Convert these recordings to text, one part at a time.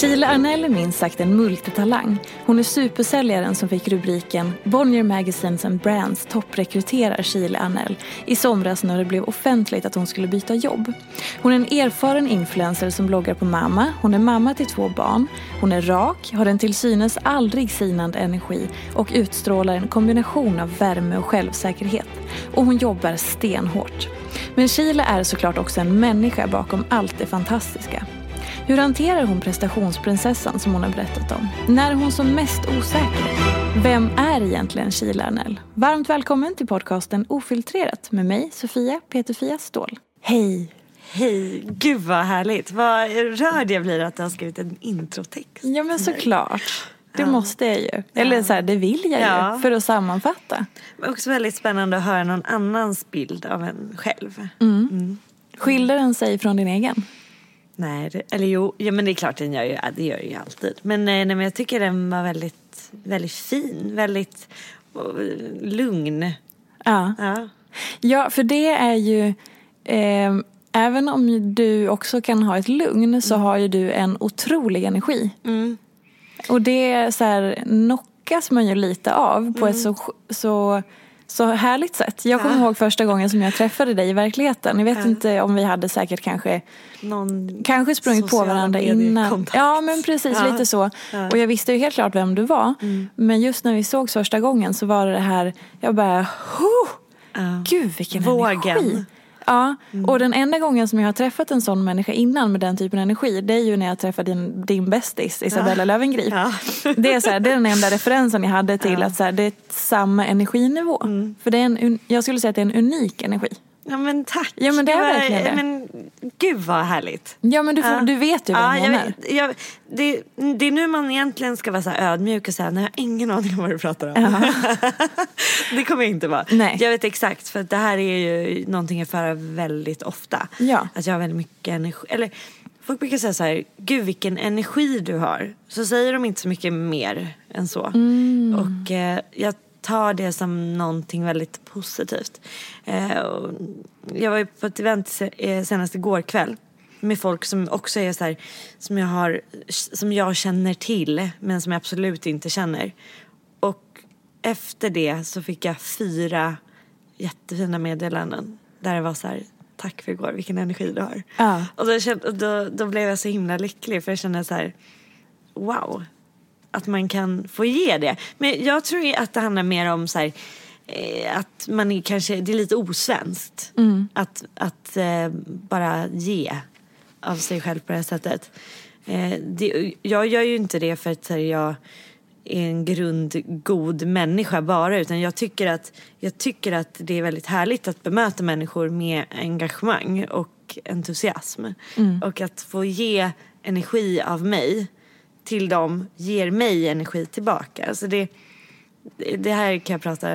Sheila Arnell är minst sagt en multitalang. Hon är supersäljaren som fick rubriken Bonnier Magazines and Brands topprekryterar Sheila Arnell i somras när det blev offentligt att hon skulle byta jobb. Hon är en erfaren influencer som bloggar på mamma, hon är mamma till två barn, hon är rak, har en till synes aldrig sinande energi och utstrålar en kombination av värme och självsäkerhet. Och hon jobbar stenhårt. Men Sheila är såklart också en människa bakom allt det fantastiska. Hur hanterar hon prestationsprinsessan som hon har berättat om? När är hon som mest osäker? Vem är egentligen Sheila Arnell? Varmt välkommen till podcasten Ofiltrerat med mig, Sofia Peterfia Ståhl. Hej! Hej! Gud vad härligt. Vad rörd jag blir att du har skrivit en introtext. Ja men såklart. Det måste jag ju. Eller så här, det vill jag Ja. ju för att sammanfatta. Men också väldigt spännande att höra någon annans bild av en själv. Skiljer den sig från din egen? Nej, det, eller jo, ja, men det är klart den gör ju, ja, det gör ju alltid. Men, nej, nej, men jag tycker den var väldigt, väldigt fin, väldigt eh, lugn. Ja. Ja. Ja, för det är ju... Eh, även om du också kan ha ett lugn så har ju du en otrolig energi. Och det så här, knockas man ju lite av på ett så, så, så härligt sätt. Jag kommer ihåg första gången som jag träffade dig i verkligheten. Jag vet inte om vi hade säkert kanske Någon Kanske sprungit på varandra innan. kontakt. Ja men precis, Ja. lite så. Och jag visste ju helt klart vem du var. Men just när vi såg första gången så var det det här, jag bara, huh, gud vilken Vågen. energi. Ja, och den enda gången som jag har träffat en sån människa innan med den typen av energi det är ju när jag träffade din, din bästis Isabella Löwengrip. Ja. Det, är så här, det är den enda referensen jag hade till att så här, det är samma energinivå. För det är en, jag skulle säga att det är en unik energi. Ja men tack. Ja, men det är verkligen det. Men gud vad härligt. Ja men du, får, Ja. du vet ju vem ja, hon jag, är. jag, det, det är nu man egentligen ska vara så ödmjuk och säga nej jag har ingen aning om vad du pratar om. det kommer jag inte vara. Nej. Jag vet exakt för det här är ju någonting jag för väldigt ofta. Ja. Att jag har väldigt mycket energi. Eller folk brukar säga så här, gud vilken energi du har. Så säger de inte så mycket mer än så. Mm. Och eh, jag tar det som någonting väldigt positivt. Eh, jag var på ett event eh, senast igår kväll med folk som också är så här, som jag har, som jag känner till men som jag absolut inte känner. Och efter det så fick jag fyra jättefina meddelanden där det var så här, tack för igår, vilken energi du har. Ja. Och då, kände, då, då blev jag så himla lycklig för jag kände så här, wow, att man kan få ge det. Men jag tror att det handlar mer om så här, eh, att man är kanske, det är lite osvenskt. Att, att eh, bara ge av sig själv på det här sättet. Eh, det, jag gör ju inte det för att jag är en grundgod människa bara utan jag tycker, att, jag tycker att det är väldigt härligt att bemöta människor med engagemang och och entusiasm. Och att få ge energi av mig till dem ger mig energi tillbaka. Alltså det, det här kan jag prata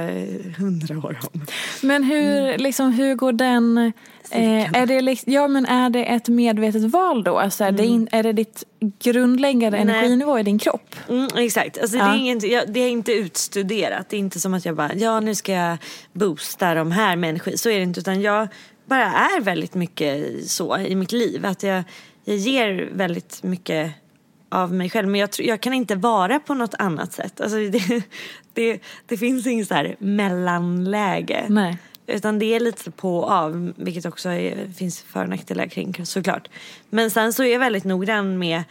hundra år om. Men hur, liksom, hur går den... Eh, är, det, liksom- ja, men är det ett medvetet val då? Alltså, är, det in, är det ditt grundläggande Nej. energinivå i din kropp? Mm, exakt, alltså, det, Ja. är inget, jag, det är inte utstuderat. Det är inte som att jag bara, ja nu ska jag boosta de här med energi. Så är det inte. Utan jag bara är väldigt mycket så i mitt liv. Att jag, jag ger väldigt mycket av mig själv. Men jag, jag kan inte vara på något annat sätt. Alltså, det, det, det finns inget så här mellanläge. Nej. Utan det är lite på och av, vilket också är, finns för och nackdelar kring såklart. Men sen så är jag väldigt noggrann med,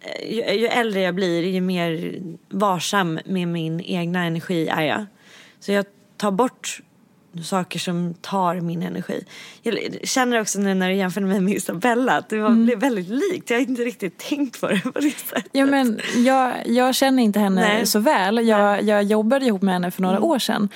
eh, ju, ju äldre jag blir ju mer varsam med min egna energi är jag. Så jag tar bort saker som tar min energi. Jag känner också nu när du jämför mig med Isabella att det var, blev väldigt likt. Jag har inte riktigt tänkt på det på det sättet. Ja, men jag, jag känner inte henne Nej. så väl. Jag, jag jobbade ihop med henne för några år sedan.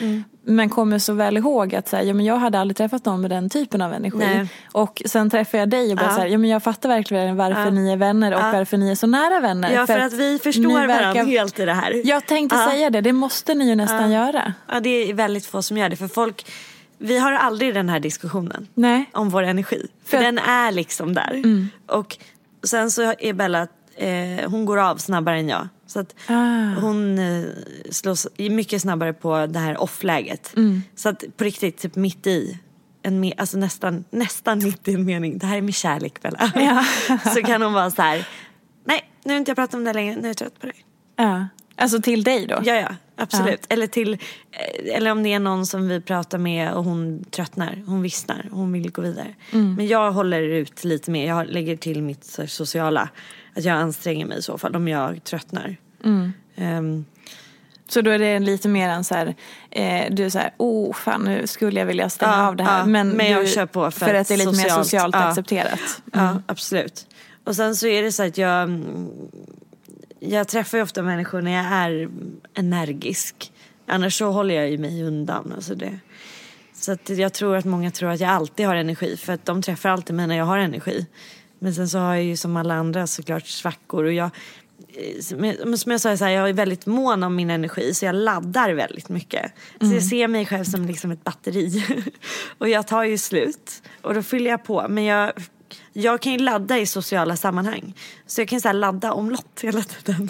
Men kommer så väl ihåg att så här, ja, men jag hade aldrig träffat någon med den typen av energi. Nej. Och sen träffade jag dig och bara Ja. så här, ja, men jag fattar verkligen varför Ja. ni är vänner och Ja. varför ni är så nära vänner. Ja, för att vi ni förstår varandra verkar- helt i det här. Jag tänkte Ja. säga det, det måste ni ju nästan göra. Ja, det är väldigt få som gör det. För folk, vi har aldrig den här diskussionen Nej. om vår energi. För För- den är liksom där. Och sen så är Bella, eh, hon går av snabbare än jag. Så att Ah. hon eh, slås mycket snabbare på det här off-läget. Så att på riktigt, typ mitt i. En alltså nästan, nästan mitt i en mening. Det här är min kärlek Bella. Ja. så kan hon vara så här. Nej, nu vill inte jag prata om det längre. Nu är jag trött på dig. Ja. Alltså till dig då? Ja, ja, absolut. Eller, till, eh, eller om det är någon som vi pratar med och hon tröttnar, hon vissnar, hon vill gå vidare. Men jag håller ut lite mer, jag lägger till mitt sociala. Att jag anstränger mig i så fall om jag tröttnar. Ehm, Så då är det lite mer en så här, eh, du är så här, oh fan nu skulle jag vilja stänga Ja, av det här. ja, men men jag du, kör på för för att det är lite mer socialt, socialt ja. accepterat. Ja, absolut. Och sen så är det så att jag, mm, jag träffar ju ofta människor när jag är energisk. Annars så håller jag ju mig undan. Alltså det. Så att jag tror att många tror att jag alltid har energi för att de träffar alltid mig när jag har energi. Men sen så har jag ju som alla andra såklart svackor och jag eh, som jag- sa, så här, jag är väldigt mån om min energi så jag laddar väldigt mycket. Så jag ser mig själv som liksom ett batteri. och jag tar ju slut och då fyller jag på. Men jag, jag kan ju ladda i sociala sammanhang. Så jag kan så ladda omlott hela tiden.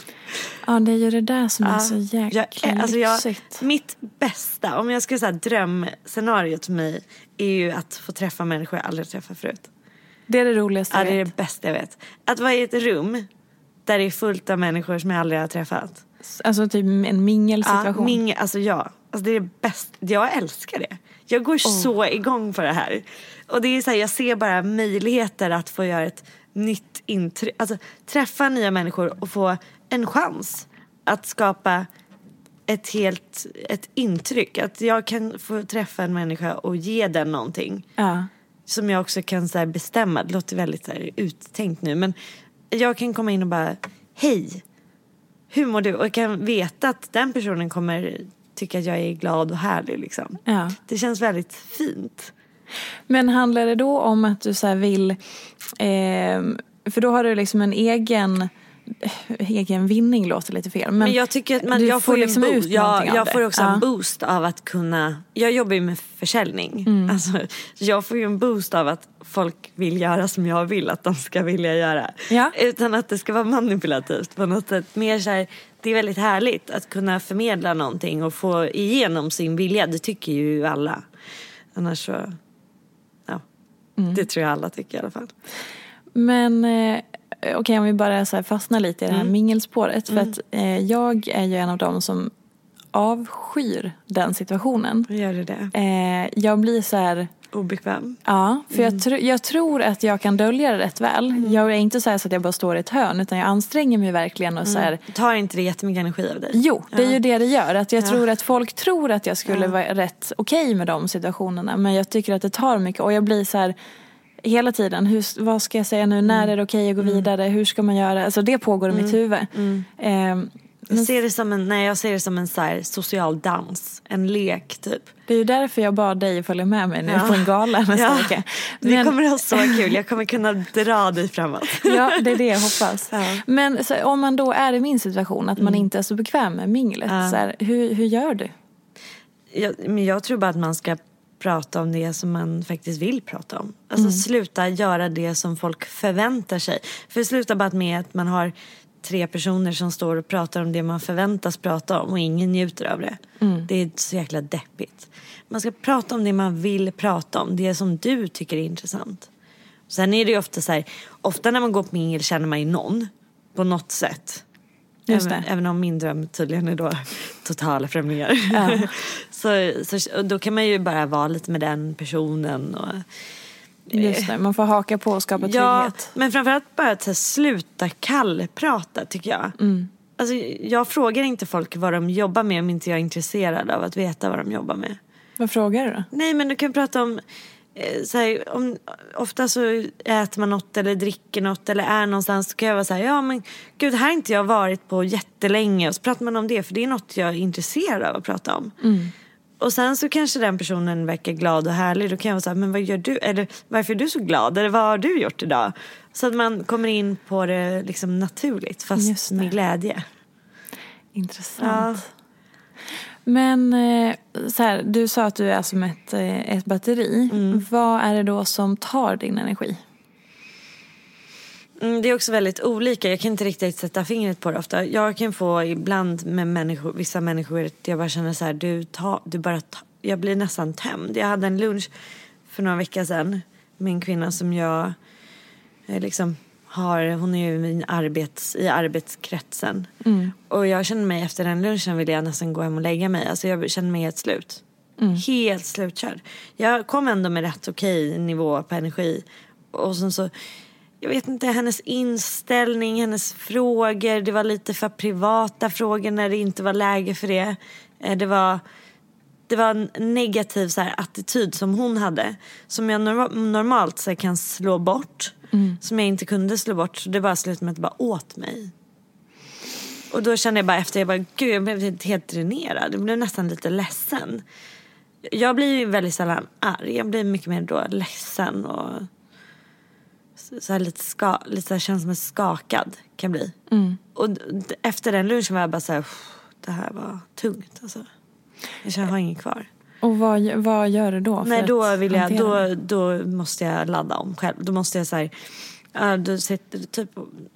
Ja det är ju det där som är Ja, så jäkla jag, är- alltså jag, lyxigt. Mitt bästa, om jag skulle säga drömscenariot för mig är ju att få träffa människor jag aldrig träffat förut. Det är det roligaste Ja, jag det är vet. det bästa jag vet. Att vara i ett rum där det är fullt av människor som jag aldrig har träffat. Alltså typ en mingelsituation. Ja, min, alltså ja, alltså det är det bästa. Jag älskar det. Jag går så igång på det här. Och det är så här, jag ser bara möjligheter att få göra ett nytt intryck. Alltså träffa nya människor och få en chans att skapa ett helt ett intryck. Att jag kan få träffa en människa och ge den någonting Ja. som jag också kan så bestämma. Det låter väldigt så uttänkt nu men jag kan komma in och bara hej, hur mår du? Och jag kan veta att den personen kommer tycka att jag är glad och härlig liksom. Ja. Det känns väldigt fint. Men handlar det då om att du så vill, eh, för då har du liksom en egen, egen vinning låter lite fel. Men, Men jag tycker att man, jag får, ju liksom ut. Jag, jag får också ja. en boost av att kunna, jag jobbar ju med försäljning. Mm. Alltså, jag får ju en boost av att folk vill göra som jag vill att de ska vilja göra. Ja. Utan att det ska vara manipulativt på något sätt. Mer så här, det är väldigt härligt att kunna förmedla någonting och få igenom sin vilja. Det tycker ju alla. Annars så. Mm. Det tror jag alla tycker i alla fall. Men eh, okej om vi bara så fastnar lite i det här Mm. mingelspåret. För att eh, jag är ju en av dem som avskyr den situationen. Gör du det? Eh, jag blir så här, Obekväm? ja, för Mm. jag, tr- jag tror att jag kan dölja det rätt väl. Jag är inte så, så att jag bara står i ett hörn utan jag anstränger mig verkligen och så här, Tar inte det jättemycket energi av dig? Jo, det är ju det det gör. Att jag Ja. tror att folk tror att jag skulle vara rätt okej med de situationerna. Men jag tycker att det tar mycket. Och jag blir så här hela tiden. Hur, vad ska jag säga nu? Mm. När är det okej att gå vidare? Hur ska man göra? Alltså det pågår i mitt huvud. Mm. Jag ser det som en, nej, jag ser det som en så här social dans, en lek typ. Det är ju därför jag bad dig följa med mig nu ja. på en gala nästa ja. vecka. Men... Vi kommer att ha så kul, jag kommer kunna dra dig framåt. Ja, det är det jag hoppas. Ja. Men så, om man då är i min situation, att man mm. inte är så bekväm med minglet, ja. så här, hur, hur gör du? Jag, men jag tror bara att man ska prata om det som man faktiskt vill prata om. Alltså mm. sluta göra det som folk förväntar sig. För det slutar bara med att man har tre personer som står och pratar om det man förväntas prata om och ingen njuter av det. Mm. Det är så jäkla deppigt. Man ska prata om det man vill prata om, det som du tycker är intressant. Sen är det ju ofta så här, ofta när man går på mingel känner man ju någon på något sätt. Även, även, om min dröm tydligen är då totala främlingar. Ja. så, så då kan man ju bara vara lite med den personen. Och, Just det, man får haka på och skapa trygghet. Ja, men framförallt bara att sluta kallprata tycker jag. Mm. Alltså, jag frågar inte folk vad de jobbar med om inte jag är intresserad av att veta vad de jobbar med. Vad frågar du då? Nej men du kan prata om Eh, så här, om, ofta så äter man något eller dricker något eller är någonstans så kan jag vara så här, ja men gud här har inte jag varit på jättelänge och så pratar man om det för det är något jag är intresserad av att prata om. Mm. Och sen så kanske den personen verkar glad och härlig. Då kan jag vara så här, men vad gör du? Eller varför är du så glad? Eller vad har du gjort idag? Så att man kommer in på det liksom naturligt fast med glädje. Intressant. Ja. Men eh, så här, du sa att du är som ett, eh, ett batteri. Mm. Vad är det då som tar din energi? Mm, det är också väldigt olika. Jag kan inte riktigt sätta fingret på det ofta. Jag kan få ibland med människor, vissa människor att jag bara känner så här, du, ta, du bara ta, jag blir nästan tämd. Jag hade en lunch för några veckor sedan med en kvinna som jag eh, liksom har, hon är ju min arbets, i arbetskretsen. Mm. Och jag känner mig efter den lunchen vill jag nästan gå hem och lägga mig. Alltså jag känner mig helt slut. Mm. Helt slutkörd. Jag kom ändå med rätt okej nivå på energi. Och sen så, jag vet inte, hennes inställning, hennes frågor. Det var lite för privata frågor när det inte var läge för det. Eh, det var det var en negativ så här, attityd som hon hade. Som jag normalt så här, kan slå bort. Mm. Som jag inte kunde slå bort. Så det bara slutade med att det bara åt mig. Och då kände jag bara efter, jag bara, gud jag blev helt dränerad. Jag blev nästan lite ledsen. Jag blir ju väldigt sällan arg. Jag blir mycket mer då ledsen och så här lite, ska, lite så här, känns som en skakad kan bli. Mm. Och efter den lunchen var jag bara så här, det här var tungt alltså. Jag känner jag har inget kvar. Och vad, vad gör du då? Nej, då, vill jag, då, då måste jag ladda om själv. Då måste jag så här, då sitter, typ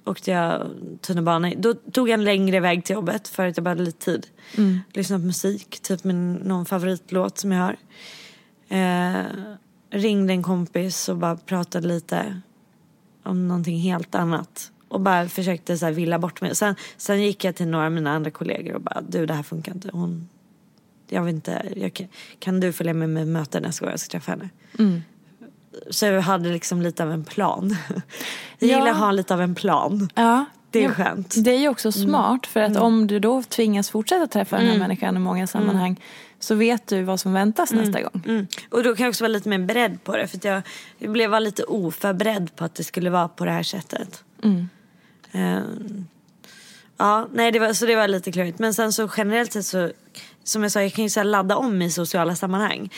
åkte jag tunnelbana. Då tog jag en längre väg till jobbet för att jag bara hade lite tid. Mm. Lyssnade på musik, typ med någon favoritlåt som jag har. Eh, ringde en kompis och bara pratade lite om någonting helt annat. Och bara försökte så här villa bort mig. Sen, sen gick jag till några av mina andra kollegor och bara, du det här funkar inte. Hon, jag vet inte, jag kan, kan du följa med mig möte nästa gång jag ska träffa henne? Mm. Så jag hade liksom lite av en plan. Jag ja. gillar att ha lite av en plan. Ja. Det är skönt. Det är ju också mm. smart för att mm. om du då tvingas fortsätta träffa den här mm. människan i många sammanhang mm. Så vet du vad som väntas mm. nästa gång. Mm. Och då kan jag också vara lite mer beredd på det för jag, jag blev lite oförberedd på att det skulle vara på det här sättet. Um, ja, nej det var, så det var lite klurigt. Men sen så generellt sett så som jag sa, jag kan ju så ladda om i sociala sammanhang.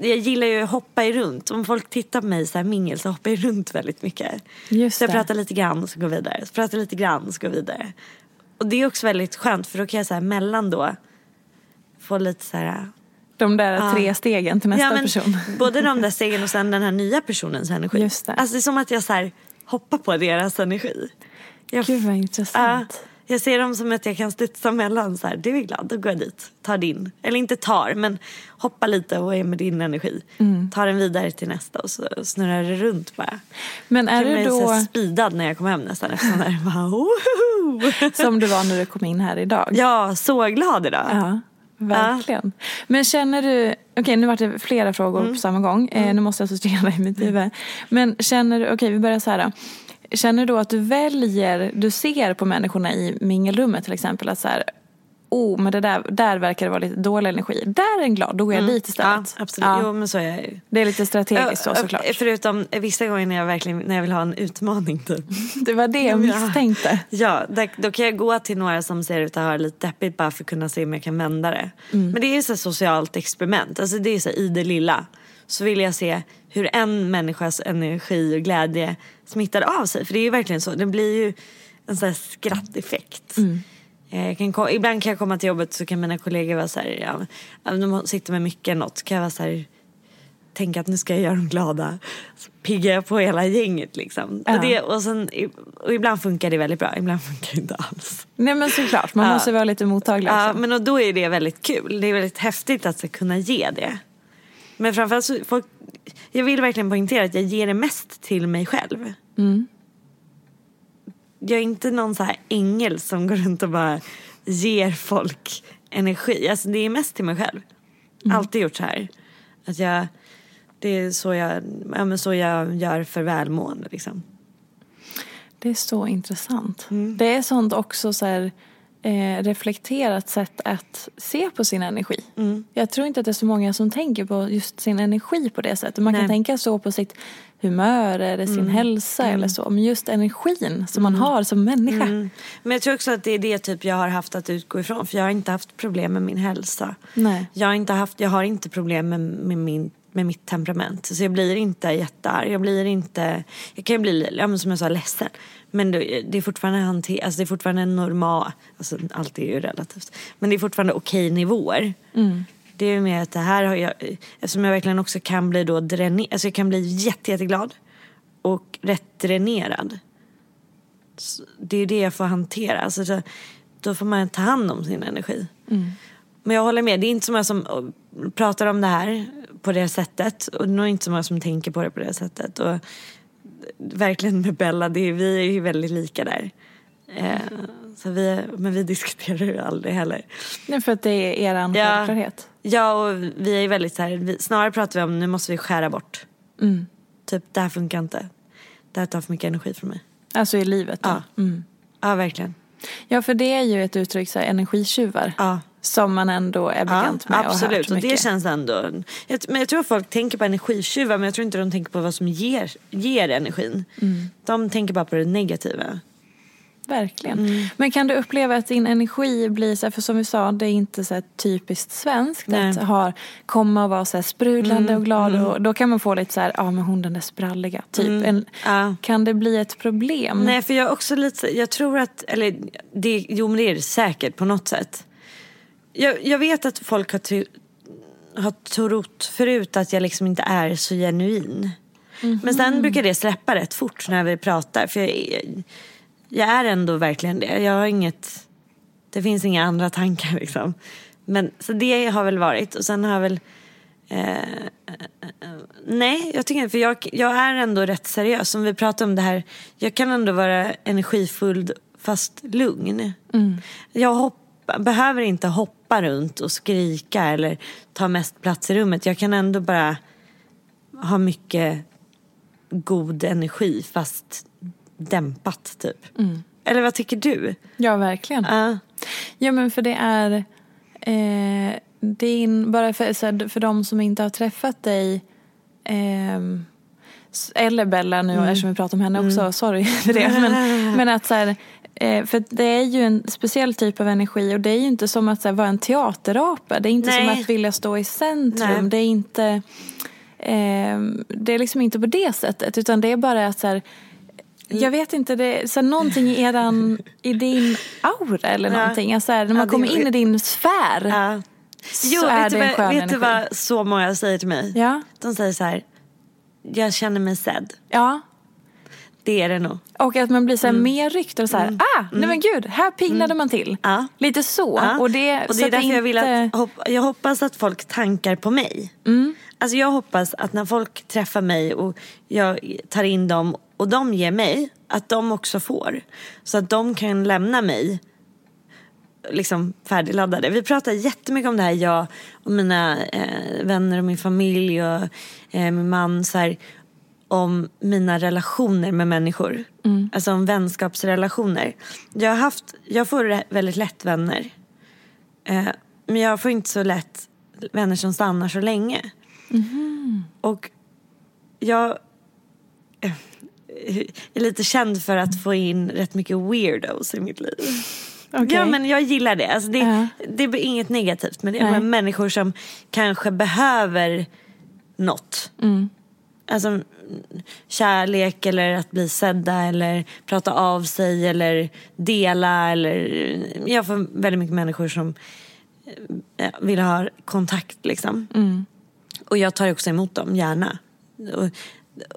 Jag gillar ju att hoppa runt. Om folk tittar på mig så här mingel så hoppar jag runt väldigt mycket. Just så jag pratar lite grann så går vidare. Så pratar lite grann så går vidare. Och det är också väldigt skönt för då kan jag så här mellan då få lite så här de där ja. tre stegen till nästa ja, person. Både de där stegen och sen den här nya personens energi. Just det. Alltså det är som att jag så här hoppar på deras energi. Jag, Gud vad intressant. Uh, jag ser dem som att jag kan studsa mellan så här, du är glad, då går jag dit, tar din. Eller inte tar, men hoppar lite och är med din energi. Mm. Tar den vidare till nästa och så snurrar det runt bara. Men är du då... Jag speedad när jag kom hem nästan efter där. Bara, som du var när du kom in här idag. Ja, så glad idag. Ja. Verkligen. Ja. Men känner du, okej okay, nu var det flera frågor mm. på samma gång. Eh, mm. nu måste jag sortera i mitt huvud. Men känner du, okej okay, vi börjar så här då. Känner du att du väljer, du ser på människorna i mingelrummet till exempel att så här, oh men det där, där verkar det vara lite dålig energi. Där är den glad, då går jag dit istället. Mm. Ja, absolut. Jo, men så är jag ju. Det är lite strategiskt så såklart. Förutom vissa gånger när jag verkligen när jag vill ha en utmaning typ. Det var det jag Ja. misstänkte. Ja, där, då kan jag gå till några som ser ut att ha det lite deppigt bara för att kunna se om jag kan vända det. Mm. Men det är ju här socialt experiment, alltså det är så här, i det lilla. Så vill jag se hur en människas energi och glädje smittar av sig. För det är ju verkligen så, det blir ju en sån här skratteffekt. Mm. Eh, kan, ibland kan jag komma till jobbet så kan mina kollegor vara så här, ja, de sitter med mycket eller något, kan jag vara så här tänka att nu ska jag göra dem glada. Så piggar jag på hela gänget liksom. Ja. Och, det, och, sen, och ibland funkar det väldigt bra, ibland funkar det inte alls. Nej men såklart, man Ja. måste vara lite mottaglig Ja, också. men och då är det väldigt kul. Det är väldigt häftigt att så kunna ge det. Men framförallt så, folk, jag vill verkligen poängtera att jag ger det mest till mig själv. Mm. Jag är inte någon så här ängel som går runt och bara ger folk energi. Alltså det är mest till mig själv. Mm. Alltid gjort så här. Att jag, det är så jag, ja, men så jag gör för välmående liksom. Det är så intressant. Mm. Det är sånt också så här, eh, reflekterat sätt att se på sin energi. Mm. Jag tror inte att det är så många som tänker på just sin energi på det sättet. Man kan Nej. tänka så på sitt humör eller sin hälsa eller så. Men just energin som man har som människa. Mm. Men jag tror också att det är det typ jag har haft att utgå ifrån. För jag har inte haft problem med min hälsa. Nej. Jag har inte, haft, jag har inte problem med, med, min, med mitt temperament. Så jag blir inte jättearg. Jag blir inte... Jag kan ju bli, som jag sa, ledsen. Men det, är fortfarande hanter, alltså det är fortfarande en normal... Alltså allt är ju relativt. Men det är fortfarande okej nivåer. Det är ju mer att det här har jag... Eftersom jag verkligen också kan bli då dränerad. Alltså jag kan bli jätte, jätteglad. Och rätt dränerad. Så det är ju det jag får hantera. Alltså så, då får man ta hand om sin energi. Men jag håller med, det är inte så många som pratar om det här på det sättet. Och det är nog inte så många som tänker på det på det sättet. Och verkligen med Bella, det är, vi är ju väldigt lika där. Eh, så vi, men vi diskuterar ju aldrig heller. Nej, för att det är Ja. självklarhet. Ja, och vi är ju väldigt så här, vi, snarare pratar vi om nu måste vi skära bort. Mm. Typ, det här funkar inte. Det här tar för mycket energi från mig. Alltså i livet då. Ja. Mm. Ja, verkligen. Ja, för det är ju ett uttryck, så här, energitjuvar. Ja. Som man ändå är bekant med och har absolut. hört Och det mycket. känns ändå... Jag, men jag tror att folk tänker på energitjuvar men jag tror inte de tänker på vad som ger, ger energin. Mm. De tänker bara på det negativa. Verkligen. Mm. Men kan du uppleva att din energi blir så här, för som vi sa, det är inte så typiskt svenskt Nej. att ha, komma och vara så sprudlande Mm, och glad och då kan man få lite så här, ja men hon den där spralliga, typ. En, Ja. Kan det bli ett problem? Nej, för jag är också lite, jag tror att, eller det, jo men det är det säkert på något sätt. Jag, jag vet att folk har, har trott förut att jag liksom inte är så genuin. Men sen brukar det släppa rätt fort när vi pratar. För jag, är- jag är ändå verkligen det. Jag har inget, det finns inga andra tankar liksom. Men, så det har väl varit. Och sen har väl Nej, jag tycker inte, för jag, jag är ändå rätt seriös. Som vi pratade om det här, jag kan ändå vara energifull fast lugn. Jag hoppa, behöver inte hoppa runt och skrika eller ta mest plats i rummet. Jag kan ändå bara ha mycket god energi fast dämpat typ. Eller vad tycker du? Ja, verkligen. Ja. Ja, men för det är eh, din, bara för, så här, för de som inte har träffat dig s- eller Bella nu eftersom vi pratar om henne också, sorry för det. Men, men att så här, eh, för det är ju en speciell typ av energi och det är ju inte som att så här, vara en teaterapa. Det är inte som Nej. att vilja stå i centrum. Nej. Det är inte ehm, det är liksom inte på det sättet utan det är bara att så här, jag vet inte, det är så här, någonting i, eran, i din aura eller Ja. någonting. Alltså, när man det- kommer in i din sfär Ja. Jo, så är vet, du det en vad, skön vet energi. du vad så många säger till mig? Ja. De säger så här, jag känner mig sedd. Ja. Det är det nog. Och att man blir Mm. så här mer ryckt och så här, ah, nej men gud, här pignade man till. Ja. Lite så. Ja. Och det, och det är därför jag vill att, jag hoppas att folk tankar på mig. Mm. Alltså jag hoppas att när folk träffar mig och jag tar in dem och de ger mig, att de också får. Så att de kan lämna mig liksom färdigladdade. Vi pratar jättemycket om det här, jag och mina eh, vänner och min familj och eh, min man. Så här, om mina relationer med människor. Alltså om vänskapsrelationer. Jag, har haft, jag får väldigt lätt vänner. Eh, men jag får inte så lätt vänner som stannar så länge. Och jag eh, är lite känd för att få in rätt mycket weirdos i mitt liv. Okej. Ja men jag gillar det. Alltså det, Ja. det är inget negativt men det är människor som kanske behöver något. Mm. Alltså mm, kärlek eller att bli sedda eller prata av sig eller dela eller jag får väldigt mycket människor som eh, vill ha kontakt liksom. Och jag tar också emot dem gärna.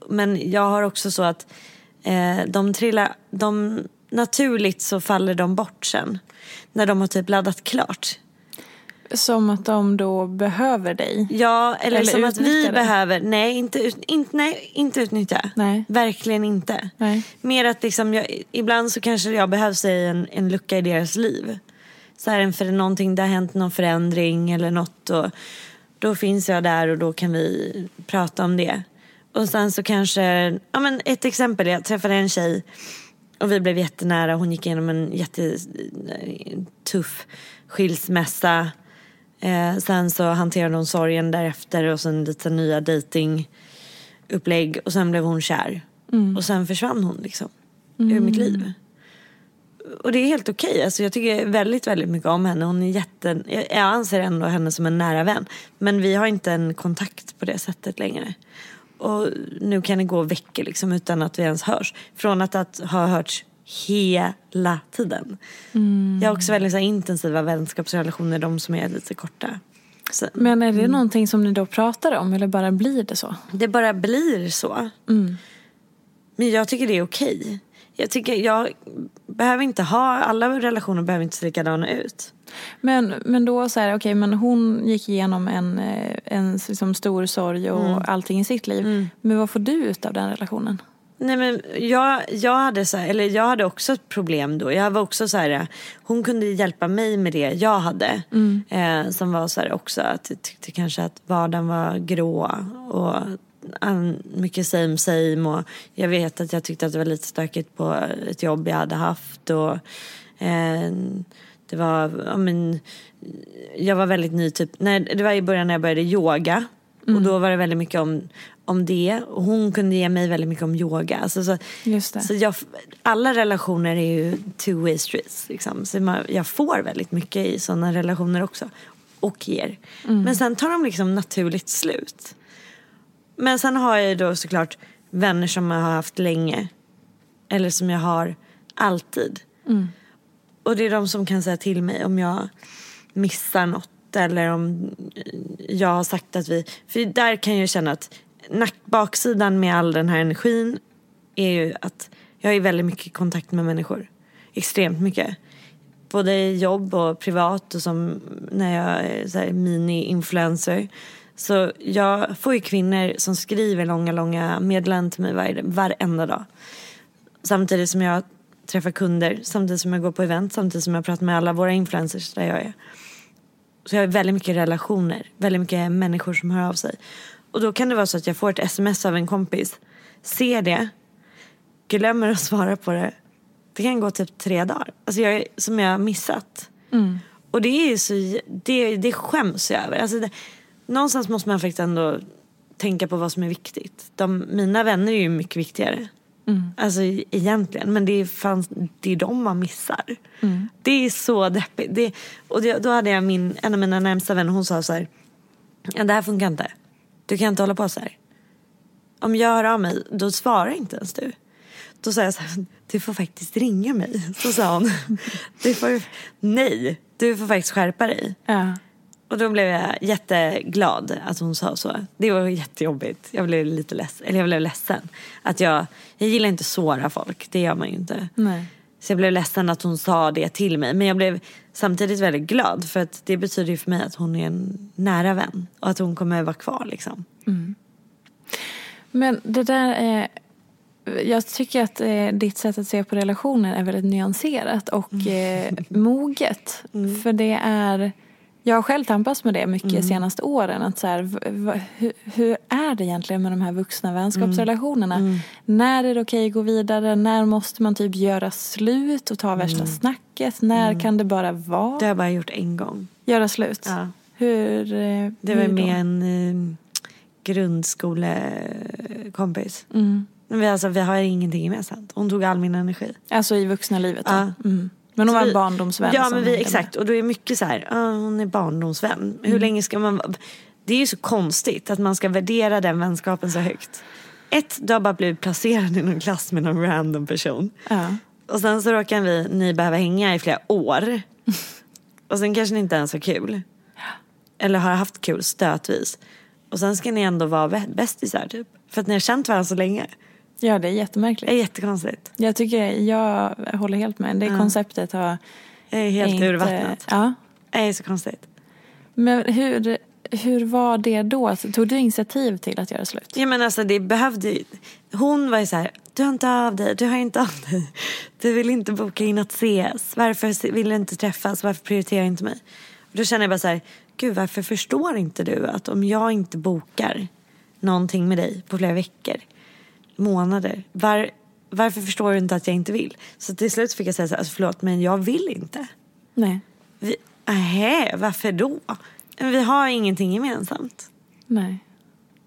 Men jag har också så att eh, de trillar, de, naturligt så faller de bort sen. När de har typ laddat klart. Som att de då behöver dig. Ja, eller, Eller som att vi det. behöver, nej inte, ut, inte, nej, inte utnyttja. Nej. Verkligen inte. Nej. Mer att liksom jag, ibland så kanske jag behövs i en, en lucka i deras liv. Så här för någonting, det har hänt någon förändring eller något och då finns jag där och då kan vi prata om det. Och sen så kanske, ja men ett exempel, jag träffade en tjej och vi blev jättenära. Hon gick igenom en jättetuff skilsmässa. Eh, sen så hanterade hon sorgen därefter och sen lite nya datingupplägg och sen blev hon kär. Och sen försvann hon liksom ur mitt liv. Och det är helt okej. Alltså jag tycker väldigt, väldigt mycket om henne. Hon är jätte... Jag jag anser ändå henne som en nära vän. Men vi har inte en kontakt på det sättet längre. Och nu kan det gå veckor liksom utan att vi ens hörs. Från att, att ha hörts hela tiden. Jag har också väldigt så här, intensiva vänskapsrelationer, de som är lite korta. Så, Men är det någonting som ni då pratar om eller bara blir det så? det bara blir så. Men jag tycker det är okej. Jag tycker jag behöver inte ha, alla relationer behöver inte se likadana ut. Men, men då så här, okej, men hon gick igenom en, eh, en liksom stor sorg och allting i sitt liv. Men vad får du ut av den relationen? Nej men jag, jag hade så här, eller jag hade också ett problem då. Jag var också så här, hon kunde hjälpa mig med det jag hade. Eh, som var så här också att jag tyckte kanske att vardagen var grå och an, mycket same same. Och jag vet att jag tyckte att det var lite stökigt på ett jobb jag hade haft. Och eh, det var, ja men, jag var väldigt ny typ, när, det var i början när jag började yoga. Och då var det väldigt mycket om, om det. Och hon kunde ge mig väldigt mycket om yoga. Alltså, så, så jag, alla relationer är ju two way streets. Liksom. Så man, jag får väldigt mycket i sådana relationer också. Och ger. Men sen tar de liksom naturligt slut. Men sen har jag ju då såklart vänner som jag har haft länge. Eller som jag har alltid. Och det är de som kan säga till mig om jag missar något. Eller om jag har sagt att vi... För där kan jag känna att nack, baksidan med all den här energin är ju att jag är väldigt mycket i kontakt med människor. Extremt mycket. Både i jobb och privat och som när jag är mini-influencer. Så jag får ju kvinnor som skriver långa, långa meddelanden till mig varje, varenda dag. Samtidigt som jag träffar kunder, samtidigt som jag går på event, samtidigt som jag pratar med alla våra influencers där jag är. Så jag har väldigt mycket relationer, väldigt mycket människor som hör av sig. Och då kan det vara så att jag får ett sms av en kompis, ser det, glömmer att svara på det. Det kan gå typ tre dagar, alltså jag, som jag har missat. Och det är ju så, det, det skäms jag över. Alltså det, någonstans måste man faktiskt ändå tänka på vad som är viktigt. De, mina vänner är ju mycket viktigare. Alltså e- egentligen. Men det är, fan, det är de man missar. Det är så deppigt. Det, och det, då hade jag min, en av mina närmsta vänner, hon sa så här. Ja, det här funkar inte. Du kan inte hålla på så här. Om jag hör av mig, då svarar inte ens du. Då sa jag så här, du får faktiskt ringa mig. Så sa hon, du får, nej, du får faktiskt skärpa dig. Ja. Och då blev jag jätteglad att hon sa så. Det var jättejobbigt. Jag blev lite ledsen. Eller jag blev ledsen. Att jag, jag gillar inte att såra folk. Det gör man ju inte. Nej. Så jag blev ledsen att hon sa det till mig. Men jag blev samtidigt väldigt glad. För att det betyder ju för mig att hon är en nära vän. Och att hon kommer vara kvar liksom. Men det där är... Jag tycker att eh, ditt sätt att se på relationer är väldigt nyanserat och eh, moget. För det är... Jag har själv tampats med det mycket de senaste åren. Att så här, hur, hur är det egentligen med de här vuxna vänskapsrelationerna? När är det okej att gå vidare? När måste man typ göra slut och ta värsta snacket? När kan det bara vara? Det har jag bara gjort en gång. Göra slut? Ja. Hur? eh, Det var hur med en eh, grundskolekompis. Mm. Vi, alltså, vi har ingenting gemensamt. Hon tog all min energi. Alltså i vuxna livet då? Ja. Mm. Men hon Så var vi- en barndomsvän? Ja, men vi, exakt. Och då är mycket så här, ah, hon är barndomsvän. Hur länge ska man vara- Det är ju så konstigt att man ska värdera den vänskapen så högt. Ett, du har bara blivit placerad i någon klass med någon random person. Ja. Och sen så råkar vi, ni behöva hänga i flera år. Och sen kanske ni inte ens har kul. Eller har haft kul stötvis. Och sen ska ni ändå vara bä- bästisar typ. För att ni har känt varandra så länge. Ja, det är Det jättemärkligt. är jättekonstigt. Jag tycker, jag håller helt med. Det konceptet har Det är helt inte, urvattnat. Ja. Det är så konstigt. Men hur, hur var det då? Alltså, Tog du initiativ till att göra slut? Ja men alltså det behövde Hon var ju så här, du har inte av dig, du har inte av dig. Du vill inte boka in att ses. Varför vill du inte träffas? Varför prioriterar du inte mig? Och då känner jag bara så här, gud varför förstår inte du att om jag inte bokar någonting med dig på flera veckor, månader, var, varför förstår du inte att jag inte vill? Så till slut fick jag säga så här, alltså, förlåt men jag vill inte. Nej. Vi, Nähä, varför då? Vi har ingenting gemensamt. Nej.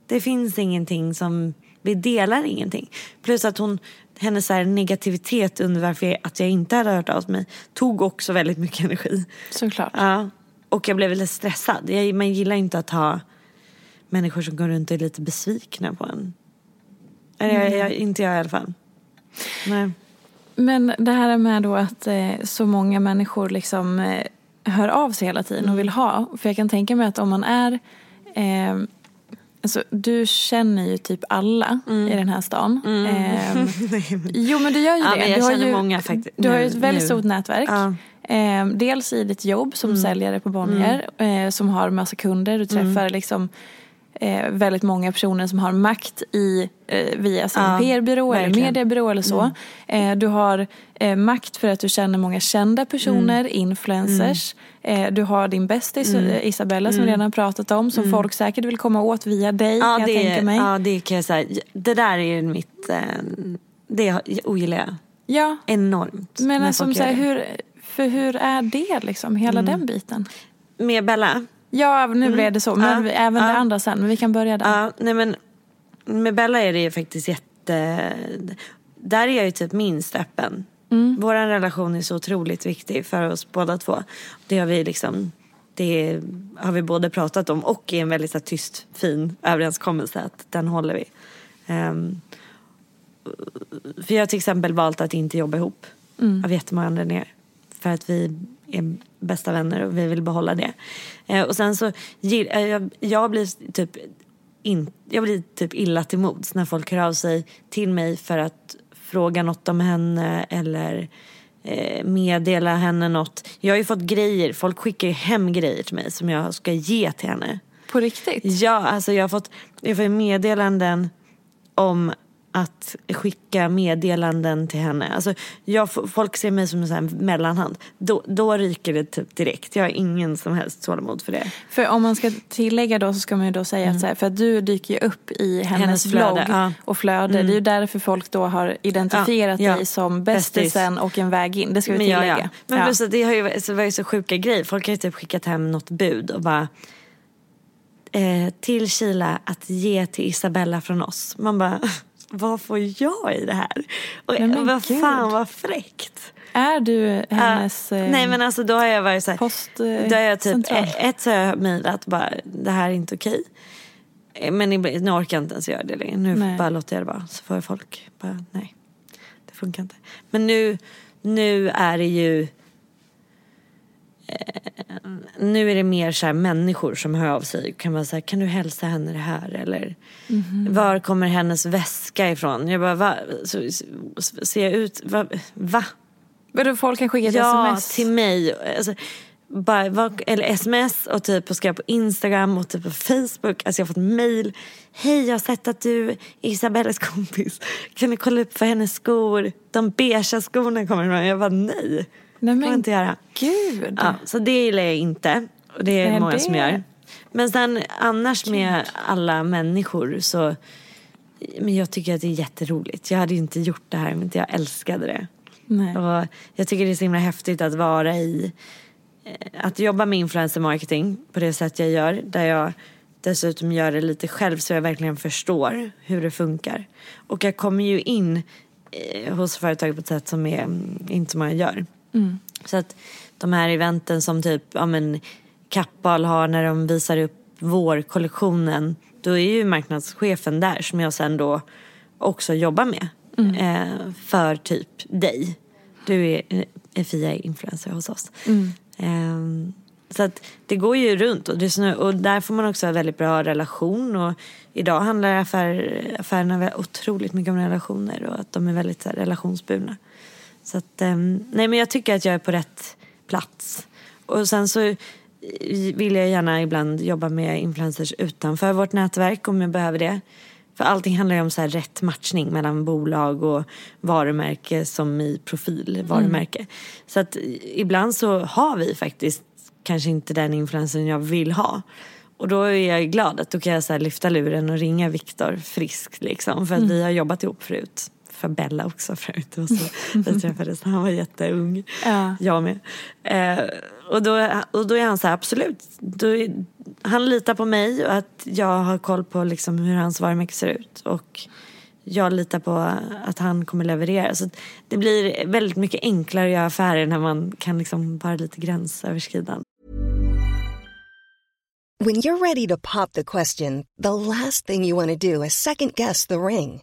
Det finns ingenting som, vi delar ingenting. Plus att hon, hennes så negativitet under varför jag, att jag inte hade hört av mig tog också väldigt mycket energi. Såklart. Ja. Och jag blev väldigt stressad. Jag, man gillar inte att ha människor som går runt och är lite besvikna på en. Eller jag, jag, inte jag i alla fall. Nej. Men det här med då att eh, så många människor liksom eh, hör av sig hela tiden och vill ha. För jag kan tänka mig att om man är eh, Alltså, du känner ju typ alla i den här stan. Eh, jo men du gör ju Ja, det. du har ju, många fakti- Du har ju ett väldigt nu. stort nätverk. Ja. Eh, dels i ditt jobb som säljare på Bonnier eh, som har massa kunder. Du träffar liksom eh, väldigt många personer som har makt i, eh, via sin Ja, PR-byrå eller mediebyrå eller så. Eh, du har eh, makt för att du känner många kända personer, Mm. influencers. Eh, du har din bästis eh, Isabella som vi redan har pratat om som folk säkert vill komma åt via dig Mm. Ja, kan jag det, tänka mig. ja, det kan jag säga. Det där är mitt, det ogillar jag Ja, enormt. men när alltså, så här, hur, för hur är det liksom, hela Mm. den biten? Med Bella? Ja, nu blev det så. Men Ja, även det ja. andra sen. Men vi kan börja där. Ja, nej men med Bella är det ju faktiskt jätte... Där är jag ju typ minst öppen. Mm. Vår relation är så otroligt viktig för oss båda två. Det har vi liksom... Det har vi båda pratat om och är en väldigt så här, tyst, fin överenskommelse att den håller vi. Ehm, för jag har till exempel valt att inte jobba ihop av jättemånga anledningar. För att vi är bästa vänner och vi vill behålla det. Eh, och sen så, eh, jag, jag blir typ in, jag blir typ illa till mods när folk hör av sig till mig för att fråga något om henne eller eh, meddela henne något. Jag har ju fått grejer, folk skickar ju hem grejer till mig som jag ska ge till henne. På riktigt? Ja, alltså jag har fått, jag får meddelanden om att skicka meddelanden till henne. Alltså jag, folk ser mig som en sån här mellanhand. Då, då ryker det typ direkt. Jag har ingen som helst tålamod för det. För om man ska tillägga då så ska man ju då säga att så här, för att du dyker ju upp i hennes, Mm. Hennes flöde, vlogg ja. Mm. och flöde. Det är ju därför folk då har identifierat Ja, ja. dig som Bästis. bästisen och en väg in. Det ska vi Men, ja, tillägga. ja. Men plus att det har ju så var ju så sjuka grejer. Folk har ju typ skickat hem något bud och bara eh, till Kila att ge till Isabella från oss. Man bara, vad får jag i det här? Och men vad gud. fan vad fräckt. Är du hennes eh, Nej men alltså då har jag varit så här, post, eh, då har jag typ, central? ett så har jag mejlat bara, det här är inte okej. Eh, Men nu orkar jag inte ens göra det längre. Nu Nej. bara låter jag det vara. Så får folk bara, nej. Det funkar inte. Men nu, nu är det ju nu är det mer så här människor som hör av sig. Kan man säga, kan du hälsa henne det här? Eller Mhm. var kommer hennes väska ifrån? Jag bara, va? Så, så, ser jag ut? Va? va? Vadå, folk kan skicka ett ja, sms? till mig. Alltså, bara, eller sms och typ och skriva på Instagram och typ på Facebook. Alltså jag har fått mail. Hej, jag har sett att du är Isabellas kompis. Kan du kolla upp för hennes skor? De beiga skorna kommer ifrån. Jag bara nej. Nej får men inte göra. gud. Ja, så det gillar jag inte. Och det är Nej, många det- som gör. Men sen annars med alla människor så men jag tycker att det är jätteroligt. Jag hade ju inte gjort det här om inte jag älskade det. Nej. Och jag tycker det är så himla häftigt att vara i eh, att jobba med influencer marketing på det sätt jag gör. Där jag dessutom gör det lite själv så jag verkligen förstår hur det funkar. Och jag kommer ju in eh, hos företag på ett sätt som är inte så många gör. Mm. Så att de här eventen som typ ja, men, Kappahl har när de visar upp vårkollektionen. Då är ju marknadschefen där som jag sen då också jobbar med. Eh, för typ dig. Du är, är Fia-influencer hos oss. Eh, så att det går ju runt och, det och där får man också ha väldigt bra relation. Och idag handlar affär, affärerna otroligt mycket om relationer och att de är väldigt så här, relationsburna. Så att, eh, nej men jag tycker att jag är på rätt plats. Och sen så eh, vill jag gärna ibland jobba med influencers utanför vårt nätverk om jag behöver det. För allting handlar ju om så här rätt matchning mellan bolag och varumärke som i profil varumärke. Så att eh, ibland så har vi faktiskt kanske inte den influensen jag vill ha. Och då är jag glad att då kan jag så lyfta luren och ringa Viktor Frisk liksom. För att vi har jobbat ihop förut. För Bella också förut. Och så vi träffades när han var jätteung. Ja. Jag med. Eh, och, då, och då är han så här, absolut. Då är, han litar på mig och att jag har koll på liksom hur hans varumärke ser ut. Och jag litar på att han kommer leverera. Så det blir väldigt mycket enklare att göra affärer när man kan liksom vara lite gränsöverskridande. When you're ready to pop the question, the last thing you want to do is second guess the ring.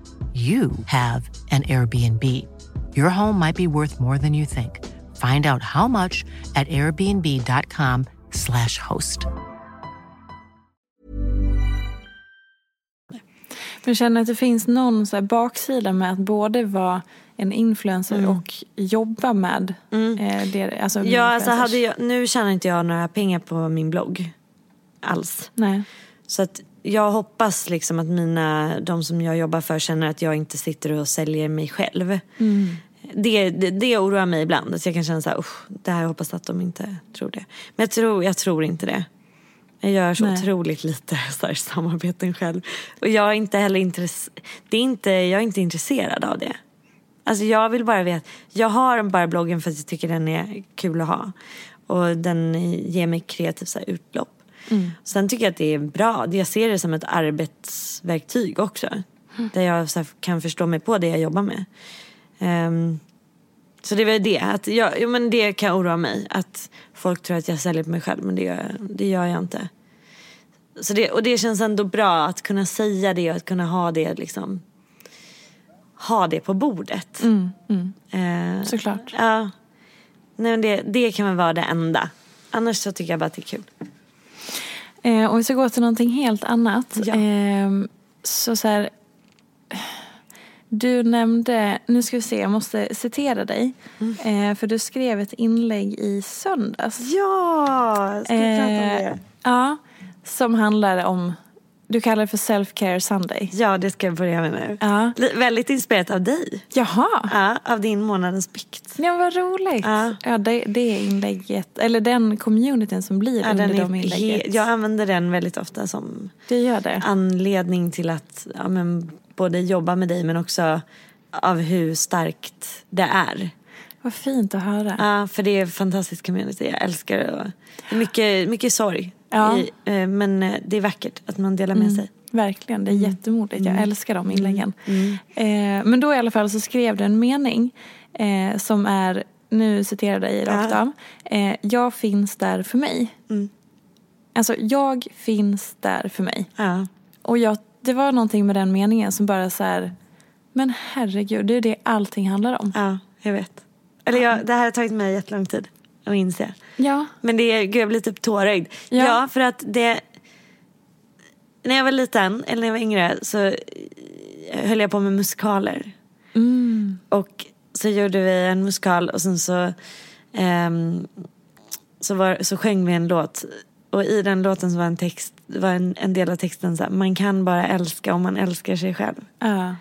you have an Airbnb. Your home might be worth more than you think. Find out how much at airbnb.com/slash host. Men känner att det finns någon så här baksida med att både vara en influencer och jobba med eh, det, alltså Ja, alltså hade jag, nu tjänar inte jag några pengar på min blogg alls. Nej. Så att jag hoppas liksom att mina, de som jag jobbar för känner att jag inte sitter och säljer mig själv. Det, det, det oroar mig ibland. Att jag kan känna så här, "Usch, det här hoppas att de inte tror det. Men jag tror, jag tror inte det. Jag gör så Nej. otroligt lite så här, samarbeten själv. Och jag är inte heller intress- det är inte, jag är inte intresserad av det. Alltså jag vill bara veta, jag har bara bloggen för att jag tycker den är kul att ha. Och den ger mig kreativt så utlopp. Sen tycker jag att det är bra, jag ser det som ett arbetsverktyg också. Där jag kan förstå mig på det jag jobbar med. Ehm, så det väl det, att jag, jo, men det kan oroa mig. Att folk tror att jag säljer på mig själv men det gör, det gör jag inte. Så det, och det känns ändå bra att kunna säga det och att kunna ha det liksom ha det på bordet. Eh, Såklart. Ja. Nej, men det, det kan väl vara det enda. Annars så tycker jag bara att det är kul. Eh, om vi ska gå till någonting helt annat. Ja. Eh, så så här, du nämnde, nu ska vi se, jag måste citera dig. Eh, för du skrev ett inlägg i söndags. Ja, ska vi prata om det? Eh, Ja, som handlar om, du kallar det för self-care Sunday. Ja, det ska jag börja med nu. Ja. Väldigt inspirerat av dig. Jaha, Ja, av din månadens bikt. ja vad roligt. Ja. Ja, det, det inlägget, eller den communityn som blir Ja, under den de inlägget. he- jag använder den väldigt ofta som anledning till att ja, men, både jobba med dig men också av hur starkt det är. Vad fint att höra. Ja, för det är en fantastisk community. Jag älskar det. Det är mycket, mycket sorg. Ja. I, eh, men eh, det är vackert att man delar med sig. Verkligen, det är jättemodigt. Jag älskar de inläggen. Mm. Eh, men då i alla fall så skrev du en mening eh, som är, nu citerar jag dig rakt av. Eh, jag finns där för mig. Mm. Alltså, jag finns där för mig. Ja. Och jag, det var någonting med den meningen som bara så här, men herregud, det är det allting handlar om. ja, jag vet. Eller jag, det här har tagit mig jättelång tid att inse. Ja, Men det är, gud jag blir typ tårögd. Ja. Ja. för att det... När jag var liten, eller när jag var yngre, så höll jag på med musikaler. Mm. Och så gjorde vi en musikal och sen så, ehm, så, var, så sjöng vi en låt. Och i den låten så var en text, var en, en del av texten så här, man kan bara älska om man älskar sig själv. ja,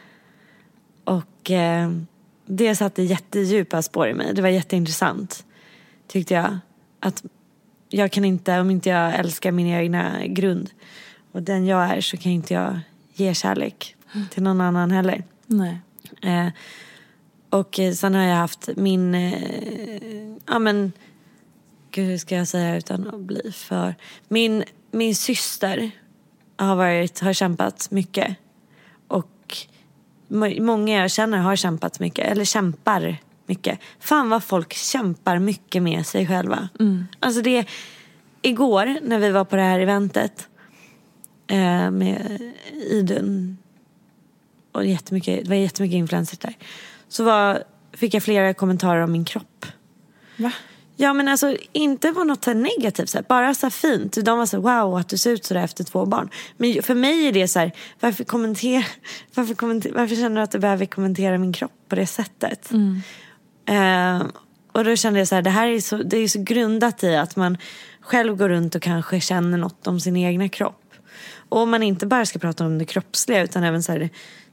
Och eh, det satte jättedjupa spår i mig. Det var jätteintressant, tyckte jag. Att jag kan inte, om inte jag älskar min egna grund och den jag är så kan inte jag ge kärlek till någon annan heller. nej. Eh, och eh, sen har jag haft min, eh, ja men, gud hur ska jag säga utan att bli för, min, min syster har varit, har kämpat mycket. Många jag känner har kämpat mycket, eller kämpar mycket. Fan vad folk kämpar mycket med sig själva. Alltså det, igår när vi var på det här eventet eh, med Idun och jättemycket, det var jättemycket influencers där. Så var, fick jag flera kommentarer om min kropp. Va? Ja men alltså inte på något så negativt sätt, bara så här fint. De var så här, wow att du ser ut sådär efter två barn. Men för mig är det så här, varför, kommentera, varför, kommenter, varför känner du att du behöver kommentera min kropp på det sättet? Eh, och då kände jag så här, det här är så, det är så grundat i att man själv går runt och kanske känner något om sin egna kropp. Och man inte bara ska prata om det kroppsliga utan även så här, det,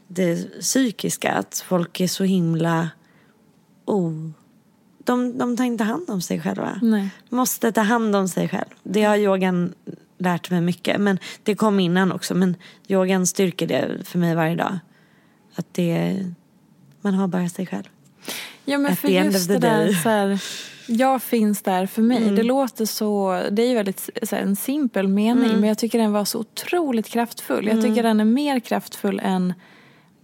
det psykiska. Att folk är så himla... Oh, de, de tar inte hand om sig själva. Nej. Måste ta hand om sig själv. Det har yogan lärt mig mycket. Men det kom innan också. Men yogan styrker det för mig varje dag. Att det, man har bara sig själv. Ja men At för just det där så här, jag finns där för mig. Mm. Det låter så, det är ju väldigt här, en simpel mening Mm. men jag tycker den var så otroligt kraftfull. Jag tycker den är mer kraftfull än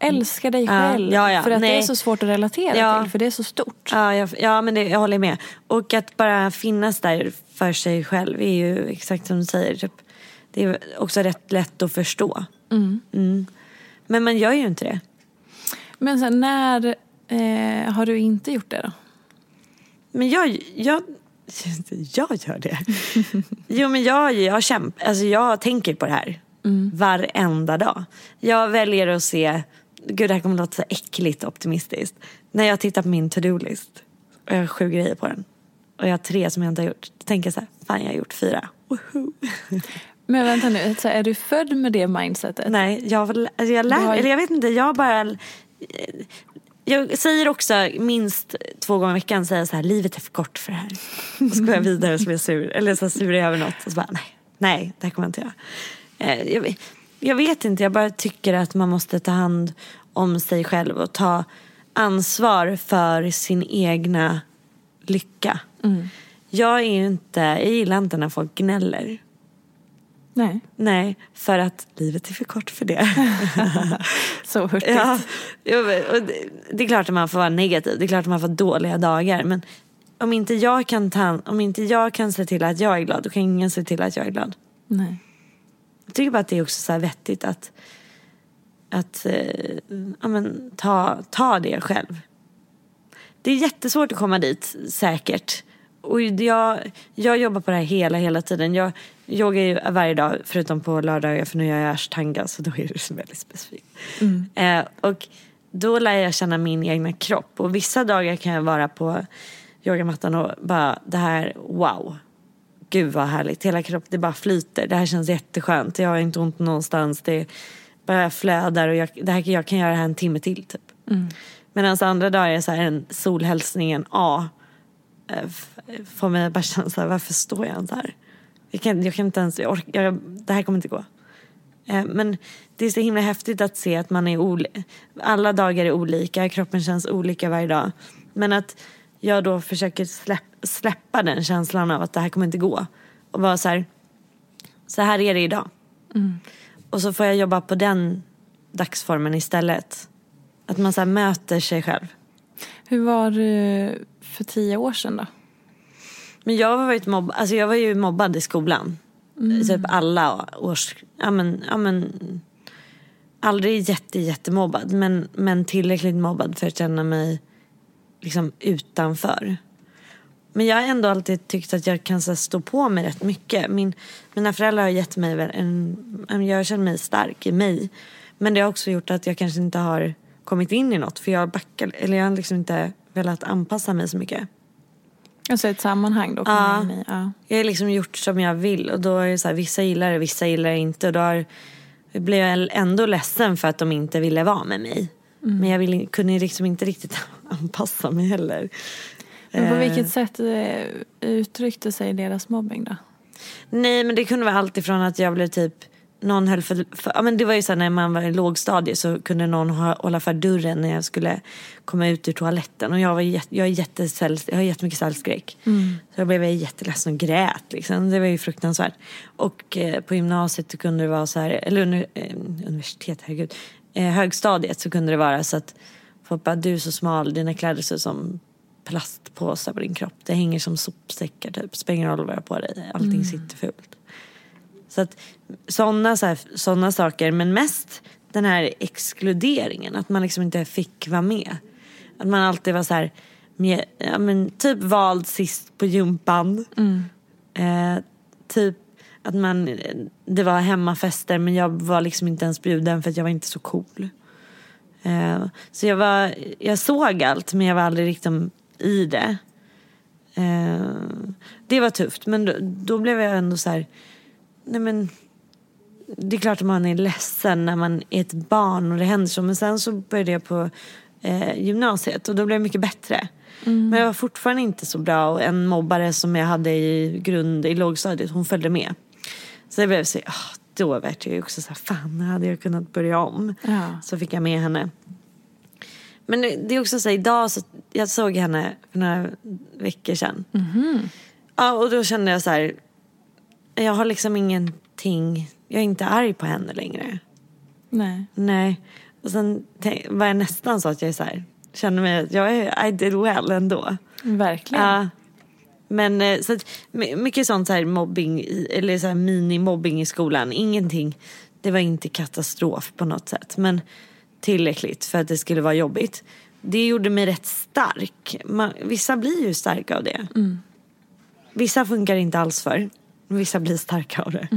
älska dig själv. ja, ja. För att det är Nej. så svårt att relatera Ja. till för det är så stort. Ja, jag, ja men det, jag håller med. Och att bara finnas där för sig själv är ju exakt som du säger. Typ, det är också rätt lätt att förstå. Mm. Men man gör ju inte det. Men sen när eh, har du inte gjort det då? Men jag, jag, jag gör det. Jo men jag, jag kämpar, alltså jag tänker på det här varenda dag. Jag väljer att se, gud det här kommer låta så äckligt optimistiskt. När jag tittar på min to-do-list och jag har sju grejer på den och jag har tre som jag inte har gjort. Då tänker jag så här, fan jag har gjort fyra. Woho. Men vänta nu, så är du född med det mindsetet? Nej, jag, alltså jag lär, har eller jag vet inte, jag bara jag säger också minst två gånger i veckan säger så här, livet är för kort för det här. Och så går jag vidare och så blir jag sur. Eller så sur är jag över något och så bara, nej, nej, det här kommer jag inte göra. Eh, Jag, jag vet inte, jag bara tycker att man måste ta hand om sig själv och ta ansvar för sin egna lycka. Jag är inte, jag gillar inte när folk gnäller. Nej, Nej, för att livet är för kort för det. så hurtigt. Ja, och det, det är klart att man får vara negativ. Det är klart att man får dåliga dagar. Men om inte jag kan, ta, om inte jag kan se till att jag är glad, då kan ingen se till att jag är glad. Nej. Jag tycker bara att det är också så vettigt att, att eh, ja, men, ta, ta det själv. Det är jättesvårt att komma dit säkert och jag, jag jobbar på det här hela, hela tiden. Jag yogar ju varje dag förutom på lördagar för nu gör jag ashtanga så då är det väldigt specifikt. Eh, och då lär jag känna min egna kropp och vissa dagar kan jag vara på yogamattan och bara det här, wow. Gud vad härligt, hela kroppen det bara flyter. Det här känns jätteskönt, jag har inte ont någonstans. Det bara flödar och jag, det här, jag kan göra det här en timme till typ. Medan andra dagar är så här en solhälsningen A eh, får mig att bara känna så här, varför står jag ens här? Jag kan, jag kan inte ens, jag ork, jag, det här kommer inte gå. Eh, Men det är så himla häftigt att se att man är olika. Alla dagar är olika, kroppen känns olika varje dag. Men att jag då försöker släpp, släppa den känslan av att det här kommer inte gå. Och vara så här, så här är det idag. Och så får jag jobba på den dagsformen istället. Att man så här möter sig själv. Hur var det för tio år sedan då? Men jag har varit mobb, alltså jag var ju mobbad i skolan. Typ alla års... Ja men, ja men, aldrig jätte, jättemobbad men, men tillräckligt mobbad för att känna mig liksom utanför. Men jag har ändå alltid tyckt att jag kan så här, stå på mig rätt mycket. Min, mina föräldrar har gett mig en, en... Jag känner mig stark i mig. Men det har också gjort att jag kanske inte har kommit in i något. För jag backar, eller jag har liksom inte velat anpassa mig så mycket. Alltså ett sammanhang då? Ja. i, ja. Jag har liksom gjort som jag vill och då är det så här, vissa gillar det, vissa gillar det inte. Och då har, blev jag ändå ledsen för att de inte ville vara med mig. Men jag ville, kunde liksom inte riktigt anpassa mig heller. Men på Eh, vilket sätt eh, uttryckte sig deras mobbing då? Nej men det kunde vara allt ifrån att jag blev typ någon höll för, för ja, men det var ju så när man var i lågstadiet så kunde någon ha, hålla för dörren när jag skulle komma ut ur toaletten och jag, var jätte, jag, är jättesäll, jag har jättemycket sällskräck. Så jag blev jätteledsen och grät liksom. Det var ju fruktansvärt. Och eh, på gymnasiet kunde det vara så här, eller under, eh, universitet, herregud. Eh, högstadiet så kunde det vara så att folk bara, du är så smal, dina kläder ser ut som plastpåsar på din kropp. Det hänger som sopsäckar typ. Spelar ingen roll vad jag har på dig, allting sitter fult. Så att sådana så här, såna saker, men mest den här exkluderingen, att man liksom inte fick vara med. Att man alltid var så här, med, ja, men typ vald sist på gympan. Eh, typ att man, det var hemmafester men jag var liksom inte ens bjuden för att jag var inte så cool. Eh, så jag, var, jag såg allt men jag var aldrig riktigt i det. Eh, det var tufft men då, då blev jag ändå så här, nej men det är klart att man är ledsen när man är ett barn och det händer så men sen så började jag på eh, gymnasiet och då blev jag mycket bättre. Men jag var fortfarande inte så bra och en mobbare som jag hade i grund i lågstadiet hon följde med. Så det blev så, ah, då var jag ju också så här, fan hade jag kunnat börja om. Ja. Så fick jag med henne. Men det är också så här, idag så, jag såg henne för några veckor sedan. Ja, och då kände jag så här, jag har liksom ingenting, jag är inte arg på henne längre. Nej. Nej. Och sen var jag nästan så att jag är så här, känner mig att jag är, I did well ändå. Verkligen. Ja. Men eh, så att, my- mycket sånt så här mobbing, eller så här mini-mobbing i skolan. Ingenting, det var inte katastrof på något sätt. Men tillräckligt för att det skulle vara jobbigt. Det gjorde mig rätt stark. Man, vissa blir ju starka av det. Vissa funkar inte alls för. Vissa blir starka av det.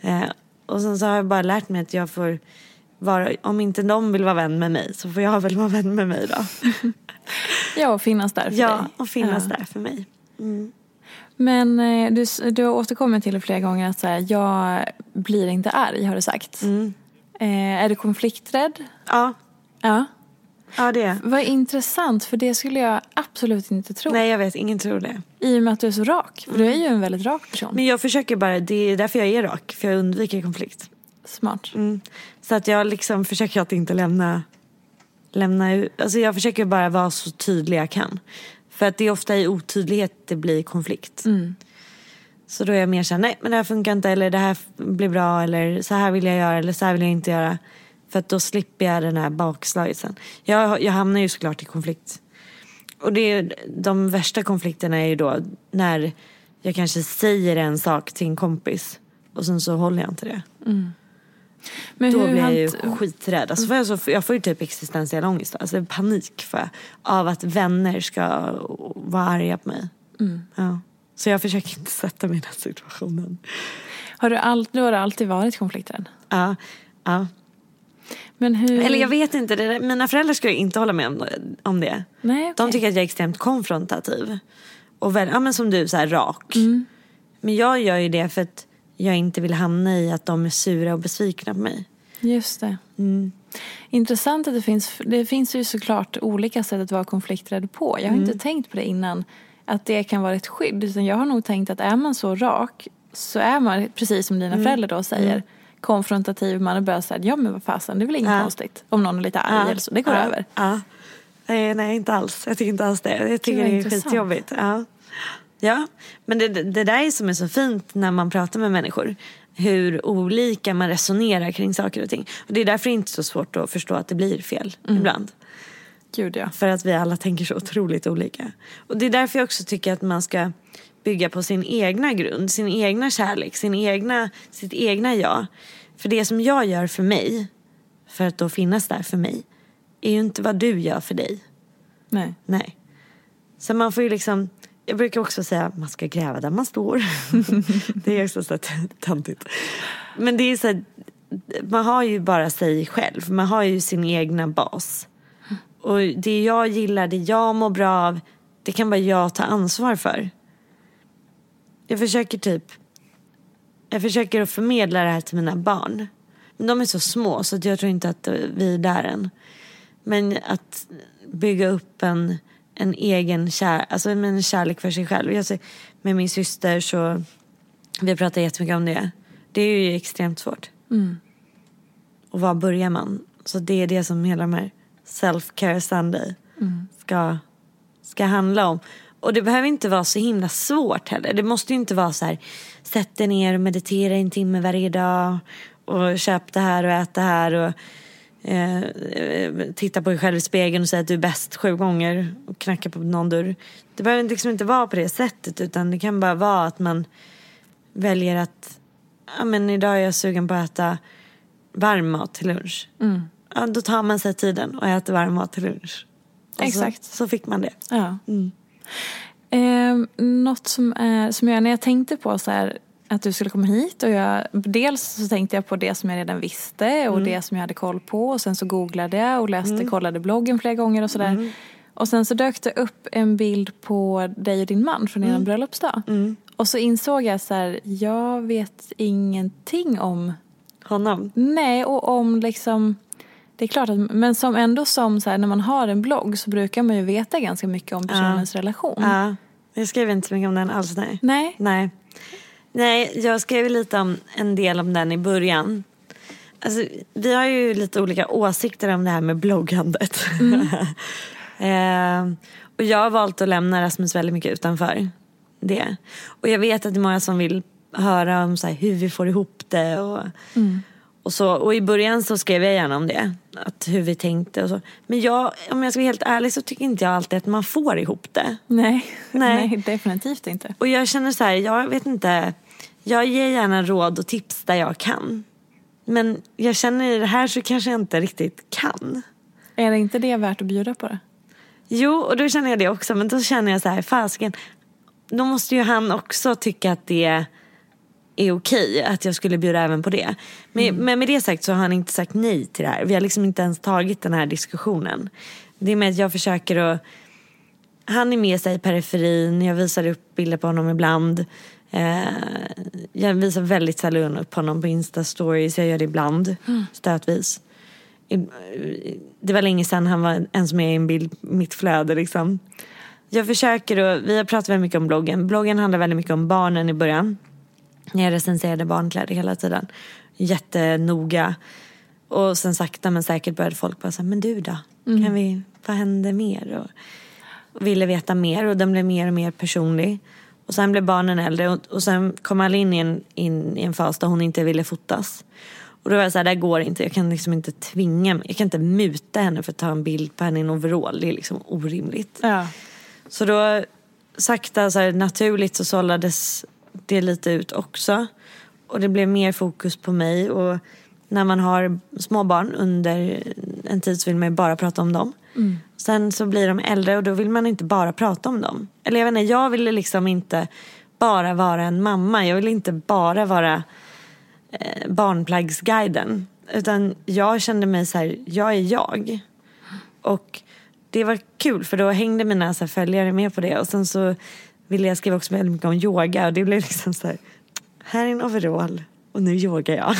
Eh, och sen så har jag bara lärt mig att jag får vara, om inte de vill vara vän med mig så får jag väl vara vän med mig då. Ja, och finnas där för ja, dig. och finnas Ja. där för mig. Men eh, du, du har återkommit till det flera gånger att så här, jag blir inte arg har du sagt. Mm. Eh, är du konflikträdd? Ja, Ja. ja det är Vad intressant för det skulle jag absolut inte tro. Nej jag vet, ingen tror det. I och med att du är så rak. För du är ju en väldigt rak person. Men jag försöker bara, det är därför jag är rak. För jag undviker konflikt. Smart. Mm. Så att jag liksom försöker att inte lämna, lämna ut. Alltså jag försöker bara vara så tydlig jag kan. För att det är ofta i otydlighet det blir konflikt. Så då är jag mer såhär, nej men det här funkar inte eller det här blir bra eller så här vill jag göra eller så här vill jag inte göra. För att då slipper jag den här bakslaget sen. Jag, jag hamnar ju såklart i konflikt. Och det är, de värsta konflikterna är ju då när jag kanske säger en sak till en kompis och sen så håller jag inte det. Men Då blir jag ju skiträdd. Alltså får jag, så, jag får ju typ existentiell ångest. Alltså panik för, av att vänner ska vara arga på mig. Ja. Så jag försöker inte sätta mig i den situationen. Har du, all, du har alltid varit konflikträdd? Ja, ja. Men hur... Eller jag vet inte, det mina föräldrar skulle inte hålla med om, om det. Nej, okej. De tycker att jag är extremt konfrontativ. Och väl, ja, men som du, så här rak. Mm. Men jag gör ju det för att jag inte vill hamna i att de är sura och besvikna på mig. Just det. Mm. Intressant att det finns, det finns ju såklart olika sätt att vara konflikträdd på. Jag har Mm. inte tänkt på det innan, att det kan vara ett skydd. Utan jag har nog tänkt att är man så rak så är man, precis som Mm. dina föräldrar då säger, konfrontativ. Man är bara såhär, ja men vad fasen, det är väl inget Ja. konstigt. Om någon är lite arg eller så, det går ja, över. Ja. Nej, nej, inte alls. Jag tycker inte alls det. Jag tycker vad det är intressant. skitjobbigt. Ja. Ja, men det, det där är som är så fint när man pratar med människor. Hur olika man resonerar kring saker och ting. Och det är därför det är inte så svårt att förstå att det blir fel Mm. ibland. Gud ja. För att vi alla tänker så otroligt olika. Och det är därför jag också tycker att man ska bygga på sin egna grund, sin egna kärlek, sin egna, sitt egna jag. För det som jag gör för mig, för att då finnas där för mig, är ju inte vad du gör för dig. Nej. Nej. Så man får ju liksom, jag brukar också säga att man ska gräva där man står. det är också så töntigt. Men det är så här, man har ju bara sig själv, man har ju sin egna bas. Och det jag gillar, det jag mår bra av, det kan bara jag ta ansvar för. Jag försöker typ, jag försöker att förmedla det här till mina barn. Men de är så små så jag tror inte att vi är där än. Men att bygga upp en, en egen kär, alltså en kärlek för sig själv. Jag med min syster så, vi pratar jättemycket om det. Det är ju extremt svårt. Och var börjar man? Så det är det som hela de här self-care Sunday ska, ska handla om. Och det behöver inte vara så himla svårt heller. Det måste ju inte vara så här, sätt dig ner och meditera en timme varje dag och köp det här och ät det här och eh, eh, titta på dig själv i spegeln och säga att du är bäst sju gånger och knacka på någon dörr. Det behöver liksom inte vara på det sättet utan det kan bara vara att man väljer att ja, men idag är jag sugen på att äta varm mat till lunch. Ja, då tar man sig tiden och äter varm mat till lunch. Och Exakt. Så, så fick man det. Ja. Eh, något som, är, som jag, när jag tänkte på så här, att du skulle komma hit och jag, dels så tänkte jag på det som jag redan visste och det som jag hade koll på och sen så googlade jag och läste, kollade bloggen flera gånger och sådär. Och sen så dök det upp en bild på dig och din man från er bröllopsdag. Och så insåg jag så här, jag vet ingenting om Honom. Nej, och om liksom det är klart att, men som ändå som så här, när man har en blogg så brukar man ju veta ganska mycket om personens relation. Ja, jag skrev inte så mycket om den alls. Nej. Nej. Nej. Nej, jag skrev lite om en del om den i början. Alltså, vi har ju lite olika åsikter om det här med bloggandet. eh, och jag har valt att lämna Rasmus väldigt mycket utanför det. Och jag vet att det är många som vill höra om så här, hur vi får ihop det. Och, och, så. och i början så skrev jag gärna om det. Att hur vi tänkte och så. Men jag, om jag ska vara helt ärlig så tycker inte jag alltid att man får ihop det. Nej. Nej. Nej, definitivt inte. Och jag känner så här, jag vet inte. Jag ger gärna råd och tips där jag kan. Men jag känner i det här så kanske jag inte riktigt kan. Är det inte det värt att bjuda på det? Jo, och då känner jag det också. Men då känner jag så här, fasiken. Då måste ju han också tycka att det är okej att jag skulle bjuda även på det. Men, men med det sagt så har han inte sagt nej till det här. Vi har liksom inte ens tagit den här diskussionen. Det är med att jag försöker att han är med sig i periferin, jag visar upp bilder på honom ibland. Eh, jag visar väldigt sällan upp honom på Insta-stories, jag gör det ibland, stötvis. I- Det var länge sedan han var ens med i en bild, mitt flöde liksom. Jag försöker och vi har pratat väldigt mycket om bloggen. Bloggen handlar väldigt mycket om barnen i början. Jag recenserade barnkläder hela tiden. Jättenoga. Och sen sakta men säkert började folk bara säga, men du då? Kan vi, vad händer mer? Och, och ville veta mer och den blev mer och mer personlig. Och sen blev barnen äldre och, och sen kom alla in i en, in i en fas där hon inte ville fotas. Och då var jag så här, det här går inte. Jag kan liksom inte tvinga mig. Jag kan inte muta henne för att ta en bild på henne i en overall. Det är liksom orimligt. Ja. Så då sakta så här, naturligt så sållades det lite ut också. Och det blev mer fokus på mig. Och när man har små barn under en tid så vill man ju bara prata om dem. Sen så blir de äldre och då vill man inte bara prata om dem. Eller jag vet inte, jag ville liksom inte bara vara en mamma. Jag ville inte bara vara eh, barnplaggsguiden. Utan jag kände mig så här, jag är jag. Och det var kul för då hängde mina så här, följare med på det. Och sen så ville jag skriva också väldigt mycket om yoga och det blev liksom så här, här är en overall och nu yogar jag.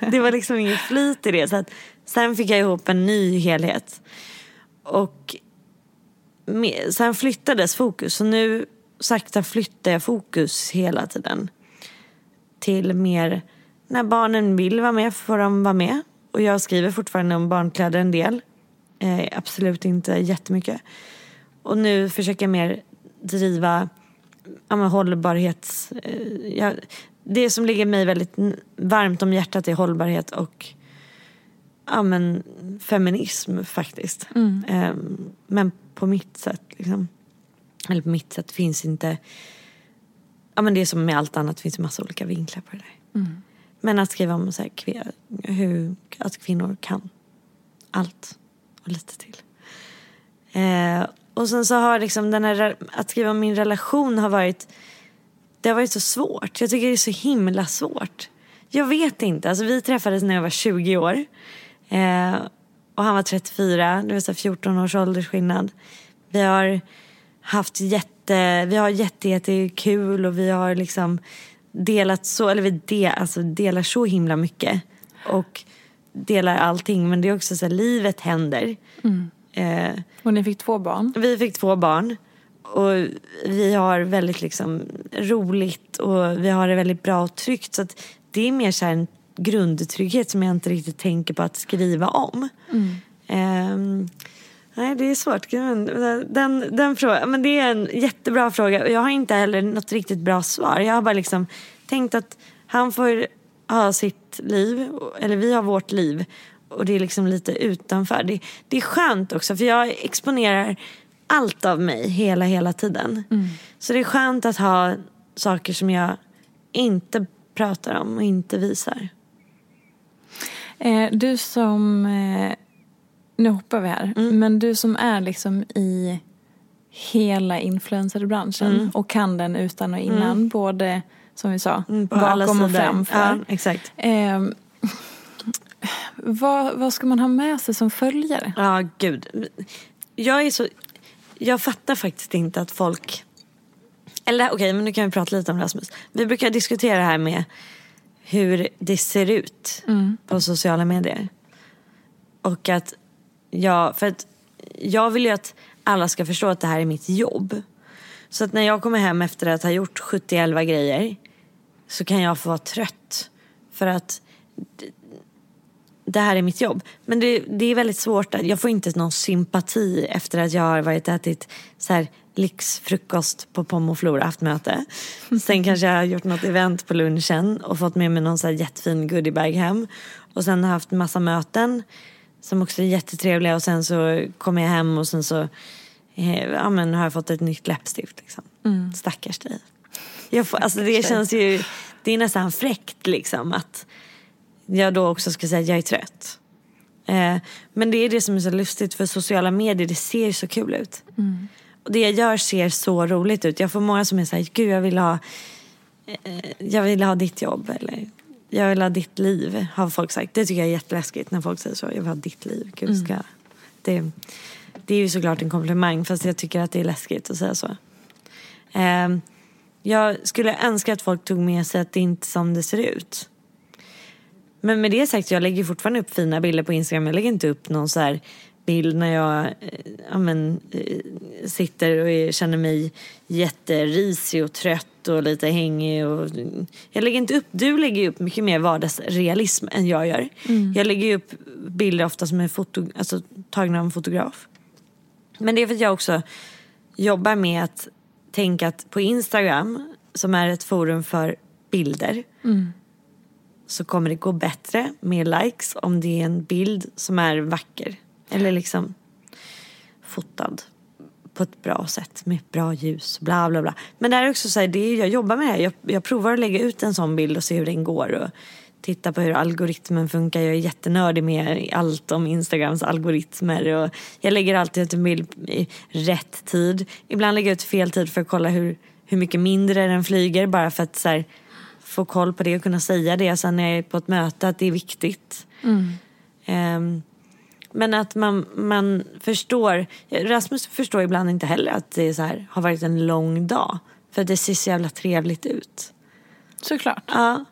det var liksom ingen flyt i det. Så att, sen fick jag ihop en ny helhet. Och med, sen flyttades fokus. Så nu sakta flyttar jag fokus hela tiden. Till mer, när barnen vill vara med får de vara med. Och jag skriver fortfarande om barnkläder en del. Eh, absolut inte jättemycket. Och nu försöker jag mer driva ja, hållbarhets... Eh, jag, det som ligger mig väldigt varmt om hjärtat är hållbarhet och ja, men, feminism faktiskt. Mm. Eh, men på mitt sätt. Liksom. Eller på mitt sätt finns inte... Ja, men det är som med allt annat, det finns en massa olika vinklar på det där. Mm. Men att skriva om så här, hur att kvinnor kan allt och lite till. Eh, och sen så har liksom den här, att skriva om min relation har varit, det har varit så svårt. Jag tycker det är så himla svårt. Jag vet inte, alltså vi träffades när jag var 20 år. Eh, och han var 34, det var så 14 års åldersskillnad. Vi har haft jätte, vi har jätte, jätte kul och vi har liksom delat så, eller vi del, alltså delar så himla mycket. Och delar allting men det är också så här, livet händer. Mm. Eh, och ni fick två barn? Vi fick två barn. Och vi har väldigt liksom roligt och vi har det väldigt bra och tryggt. Så att det är mer så en grundtrygghet som jag inte riktigt tänker på att skriva om. Mm. Eh, nej, det är svårt. Den, den frågan, men det är en jättebra fråga. Jag har inte heller något riktigt bra svar. Jag har bara liksom tänkt att han får ha sitt liv, eller vi har vårt liv och det är liksom lite utanför. Det, det är skönt också för jag exponerar allt av mig hela, hela tiden. Mm. Så det är skönt att ha saker som jag inte pratar om och inte visar. Eh, du som, eh, nu hoppar vi här, Mm. men du som är liksom i hela influencerbranschen Mm. och kan den utan och innan, Mm. både som vi sa, Mm, bakom och framför. Ja, exakt. Eh, vad, vad ska man ha med sig som följare? Ja, gud. Jag är så... Jag fattar faktiskt inte att folk... Eller okej, men nu kan vi prata lite om Rasmus. Vi brukar diskutera det här med hur det ser ut på sociala medier. Och att jag... För att jag vill ju att alla ska förstå att det här är mitt jobb. Så att när jag kommer hem efter att ha gjort 70-11 grejer så kan jag få vara trött. För att det här är mitt jobb. Men det, det är väldigt svårt. Jag får inte någon sympati efter att jag har varit ätit så här lyxfrukost på Pom och Flora haft möte. Sen kanske jag har gjort något event på lunchen och fått med mig någon så här jättefin goodiebag hem. Och sen har haft massa möten som också är jättetrevliga och sen så kommer jag hem och sen så eh, ja, men har jag fått ett nytt läppstift. Liksom. Stackars dig. Jag får, alltså det känns ju, det är nästan fräckt liksom att jag då också ska säga att jag är trött. Eh, men det är det som är så lustigt för sociala medier, det ser så kul ut. Och det jag gör ser så roligt ut. Jag får många som är såhär, gud jag vill ha, eh, jag vill ha ditt jobb eller jag vill ha ditt liv, har folk sagt. Det tycker jag är jätteläskigt när folk säger så, jag vill ha ditt liv. Gud, ska, det, det är ju såklart en komplimang fast jag tycker att det är läskigt att säga så. Eh, jag skulle önska att folk tog med sig att det inte är som det ser ut. Men med det sagt, jag lägger fortfarande upp fina bilder på Instagram. Jag lägger inte upp någon så här bild när jag eh, ja, men, eh, sitter och känner mig jätterisig och trött och lite hängig. Och, jag lägger inte upp, du lägger upp mycket mer vardagsrealism än jag gör. Jag lägger upp bilder ofta som är foto, alltså, tagna av en fotograf. Men det är för att jag också jobbar med att tänka att på Instagram, som är ett forum för bilder, så kommer det gå bättre med likes om det är en bild som är vacker. Eller liksom fotad på ett bra sätt med bra ljus, bla bla bla. Men det är också så här, det är, jag jobbar med det här. Jag, jag provar att lägga ut en sån bild och se hur den går. Och titta på hur algoritmen funkar. Jag är jättenördig med allt om Instagrams algoritmer. Och jag lägger alltid ut en bild i rätt tid. Ibland lägger jag ut fel tid för att kolla hur, hur mycket mindre den flyger. Bara för att så här, få koll på det och kunna säga det sen när jag är på ett möte att det är viktigt. Um, men att man, man förstår, Rasmus förstår ibland inte heller att det så här, har varit en lång dag. För det ser så jävla trevligt ut. Såklart. Ja.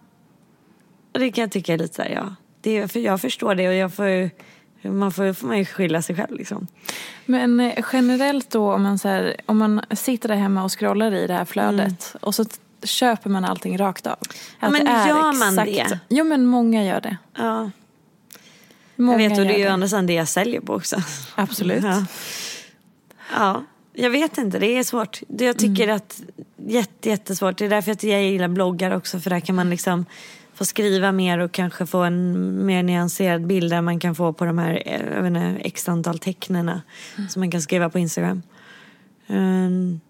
Det kan jag tycka är lite så här, ja. Det är, för jag förstår det och jag får man får, får man ju skylla sig själv liksom. Men eh, generellt då om man, så här, om man sitter där hemma och scrollar i det här flödet och så köper man allting rakt av. Att Men gör man exakt- det? Jo men många gör det. Ja. Många Jag vet och det är ju det. andra sidan det jag säljer på också. Absolut. Ja. ja, jag vet inte. Det är svårt. Jag tycker Mm. att jätte, jättesvårt. Det är därför att jag gillar bloggar också. För där kan man liksom få skriva mer och kanske få en mer nyanserad bild än man kan få på de här eh, jag vet inte, x antal tecknena Mm. som man kan skriva på Instagram. Ehm,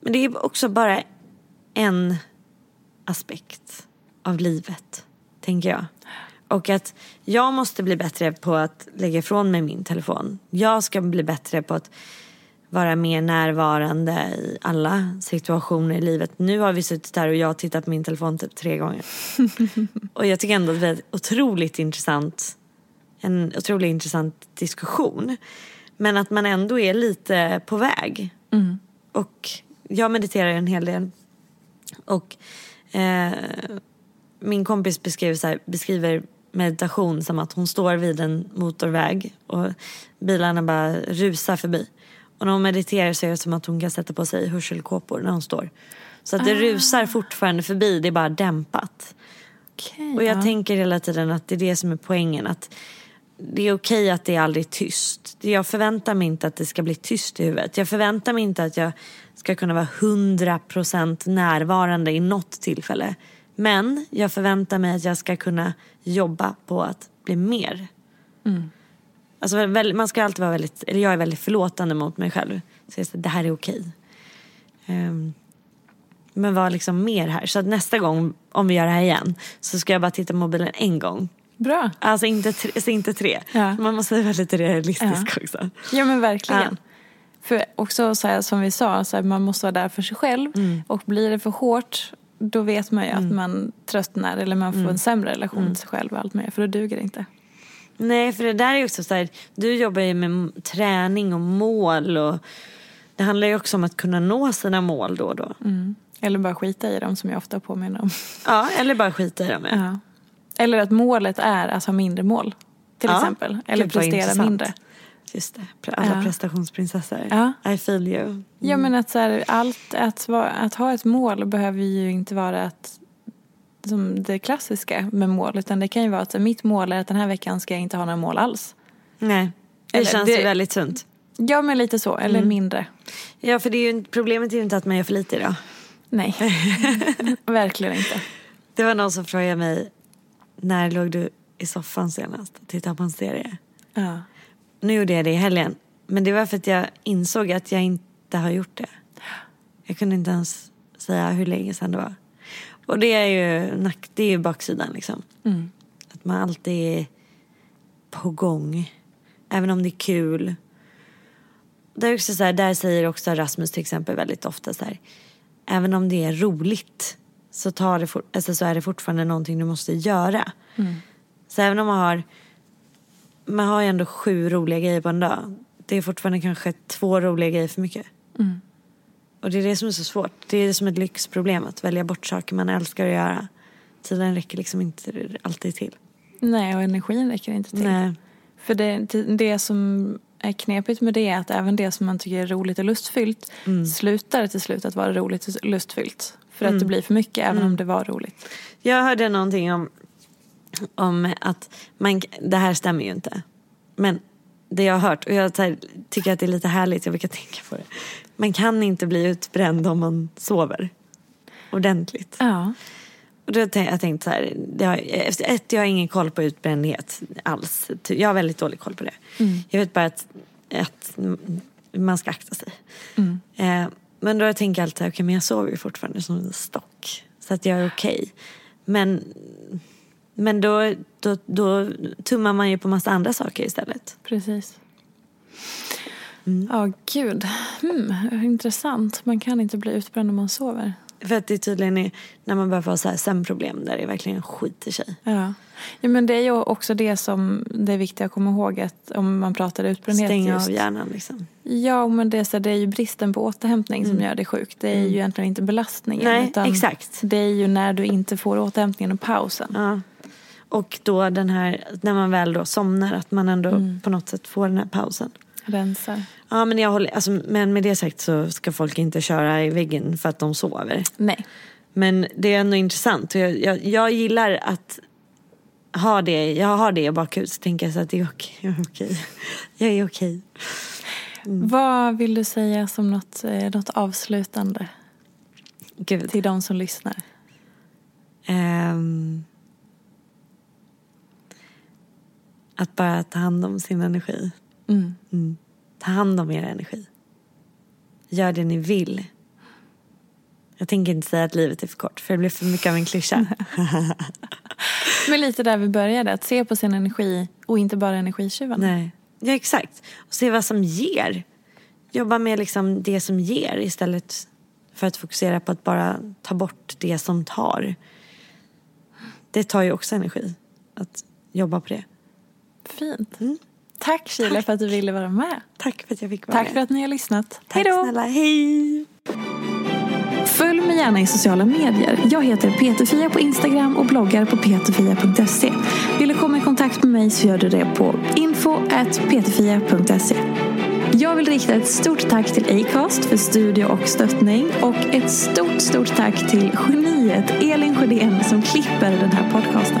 men det är också bara en aspekt av livet, tänker jag. Och att jag måste bli bättre på att lägga ifrån mig min telefon. Jag ska bli bättre på att vara mer närvarande i alla situationer i livet. Nu har vi suttit här och jag har tittat på min telefon typ tre gånger. och jag tycker ändå att det är otroligt intressant, en otroligt intressant diskussion. Men att man ändå är lite på väg. Och jag mediterar en hel del. Och eh, min kompis beskriver, så här, beskriver meditation som att hon står vid en motorväg och bilarna bara rusar förbi. Och när hon mediterar så är det som att hon kan sätta på sig hörselkåpor när hon står. Så att det rusar fortfarande förbi, det är bara dämpat. Okej, Och jag ja. tänker hela tiden att det är det som är poängen. Att det är okej att det är aldrig tyst. Jag förväntar mig inte att det ska bli tyst i huvudet. Jag förväntar mig inte att jag ska kunna vara 100% närvarande i något tillfälle. Men jag förväntar mig att jag ska kunna jobba på att bli mer. Alltså, väl- man ska alltid vara väldigt, eller jag är väldigt förlåtande mot mig själv. Så jag säger, det här är okej. Ehm, men var liksom mer här. Så att nästa gång, om vi gör det här igen, så ska jag bara titta på mobilen en gång. Bra. Alltså inte tre. Så inte tre. Ja. Man måste vara lite realistisk också. Ja men verkligen. Ja. För också så här, som vi sa, så här, man måste vara där för sig själv. Mm. Och blir det för hårt då vet man ju att man tröttnar eller man får Mm. en sämre relation till sig själv och allt mer. För då duger det inte. Nej, för det där är också så här, du jobbar ju med träning och mål och det handlar ju också om att kunna nå sina mål då och då. Eller bara skita i dem som jag ofta påminner om. Ja, eller bara skita i dem. Ja. Eller att målet är att ha mindre mål. Till Ja. exempel. Eller prestera mindre. Just det, alla Ja. prestationsprinsessor. Ja. I feel you. Ja men att, så här, allt, att, att ha ett mål behöver ju inte vara att, som det klassiska med mål. Utan det kan ju vara att så mitt mål är att den här veckan ska jag inte ha några mål alls. Nej, det Eller känns det- ju väldigt sunt. Ja men lite så, eller mindre. Ja, för det är ju, problemet är ju inte att man gör för lite idag. Nej, verkligen inte. Det var någon som frågade mig, när låg du i soffan senast och tittade på en serie? Ja. Nu gjorde jag det i helgen. Men det var för att jag insåg att jag inte har gjort det. Jag kunde inte ens säga hur länge sedan det var. Och det är ju, nack, det är ju baksidan liksom. Att man alltid är på gång. Även om det är kul. Där, är också så här, där säger också Rasmus till exempel väldigt ofta så här. Även om det är roligt så, tar det for, alltså, så är det fortfarande någonting du måste göra. Så även om man har man har ju ändå sju roliga grejer på en dag. Det är fortfarande kanske två roliga grejer för mycket. Och det är det som är så svårt. Det är som ett lyxproblem att välja bort saker man älskar att göra. Tiden räcker liksom inte alltid till. Nej, och energin räcker inte till. Nej. För det, det som är knepigt med det är att även det som man tycker är roligt och lustfyllt slutar till slut att vara roligt och lustfyllt. För att det blir för mycket även om det var roligt. Jag hörde någonting om, om att man, det här stämmer ju inte. Men det jag har hört och jag här, tycker att det är lite härligt, jag brukar tänka på det. Man kan inte bli utbränd om man sover ordentligt. Ja. Och då tänk, jag tänkt så här, har, efter ett, jag har ingen koll på utbrändhet alls. Jag har väldigt dålig koll på det. Jag vet bara att, att man ska akta sig. Eh, men då tänker jag alltid, okej men jag sover ju fortfarande som en stock. Så att jag är okej. Men, men då, då, då tummar man ju på massa andra saker istället. Precis. Ja, gud. Hmm, intressant. Man kan inte bli utbränd när man sover. För att det tydligen är när man börjar få så här sömnproblem där det verkligen skiter sig. Ja. ja, men det är ju också det som det är viktigt att komma ihåg att om man pratar utbrändhet Stänga just. av hjärnan liksom. Ja, men det är, så, det är ju bristen på återhämtning som gör det sjukt. Det är ju egentligen inte belastningen. Nej, exakt. Det är ju när du inte får återhämtningen och pausen. Ja. Och då den här, när man väl då somnar, att man ändå på något sätt får den här pausen. Rensar. Ja, men, jag håller, alltså, men med det sagt så ska folk inte köra i väggen för att de sover. Nej. Men det är ändå intressant. Och jag, jag, jag gillar att ha det, jag har det i bakhuvudet. Så tänker jag så att det är okej. Jag är okej. Jag är okej. Vad vill du säga som något, eh, något avslutande Gud. till de som lyssnar? Ehm, att bara ta hand om sin energi. Mm. Ta hand om er energi. Gör det ni vill. Jag tänker inte säga att livet är för kort för det blir för mycket av en klyscha. Men lite där vi började, att se på sin energi och inte bara energitjuvarna. Nej. Ja exakt. Och se vad som ger. Jobba med liksom det som ger istället för att fokusera på att bara ta bort det som tar. Det tar ju också energi att jobba på det. Fint. Tack Sheila för att du ville vara med. Tack för att jag fick vara Tack med. för att ni har lyssnat. Tack Hej då! snälla. Hej! Följ mig gärna i sociala medier. Jag heter Peterfia på Instagram och bloggar på peterfia.se. Vill du komma i kontakt med mig så gör du det på info.peterfia.se. Jag vill rikta ett stort tack till Acast för studie och stöttning och ett stort, stort tack till geniet Elin Sjödén som klipper den här podcasten.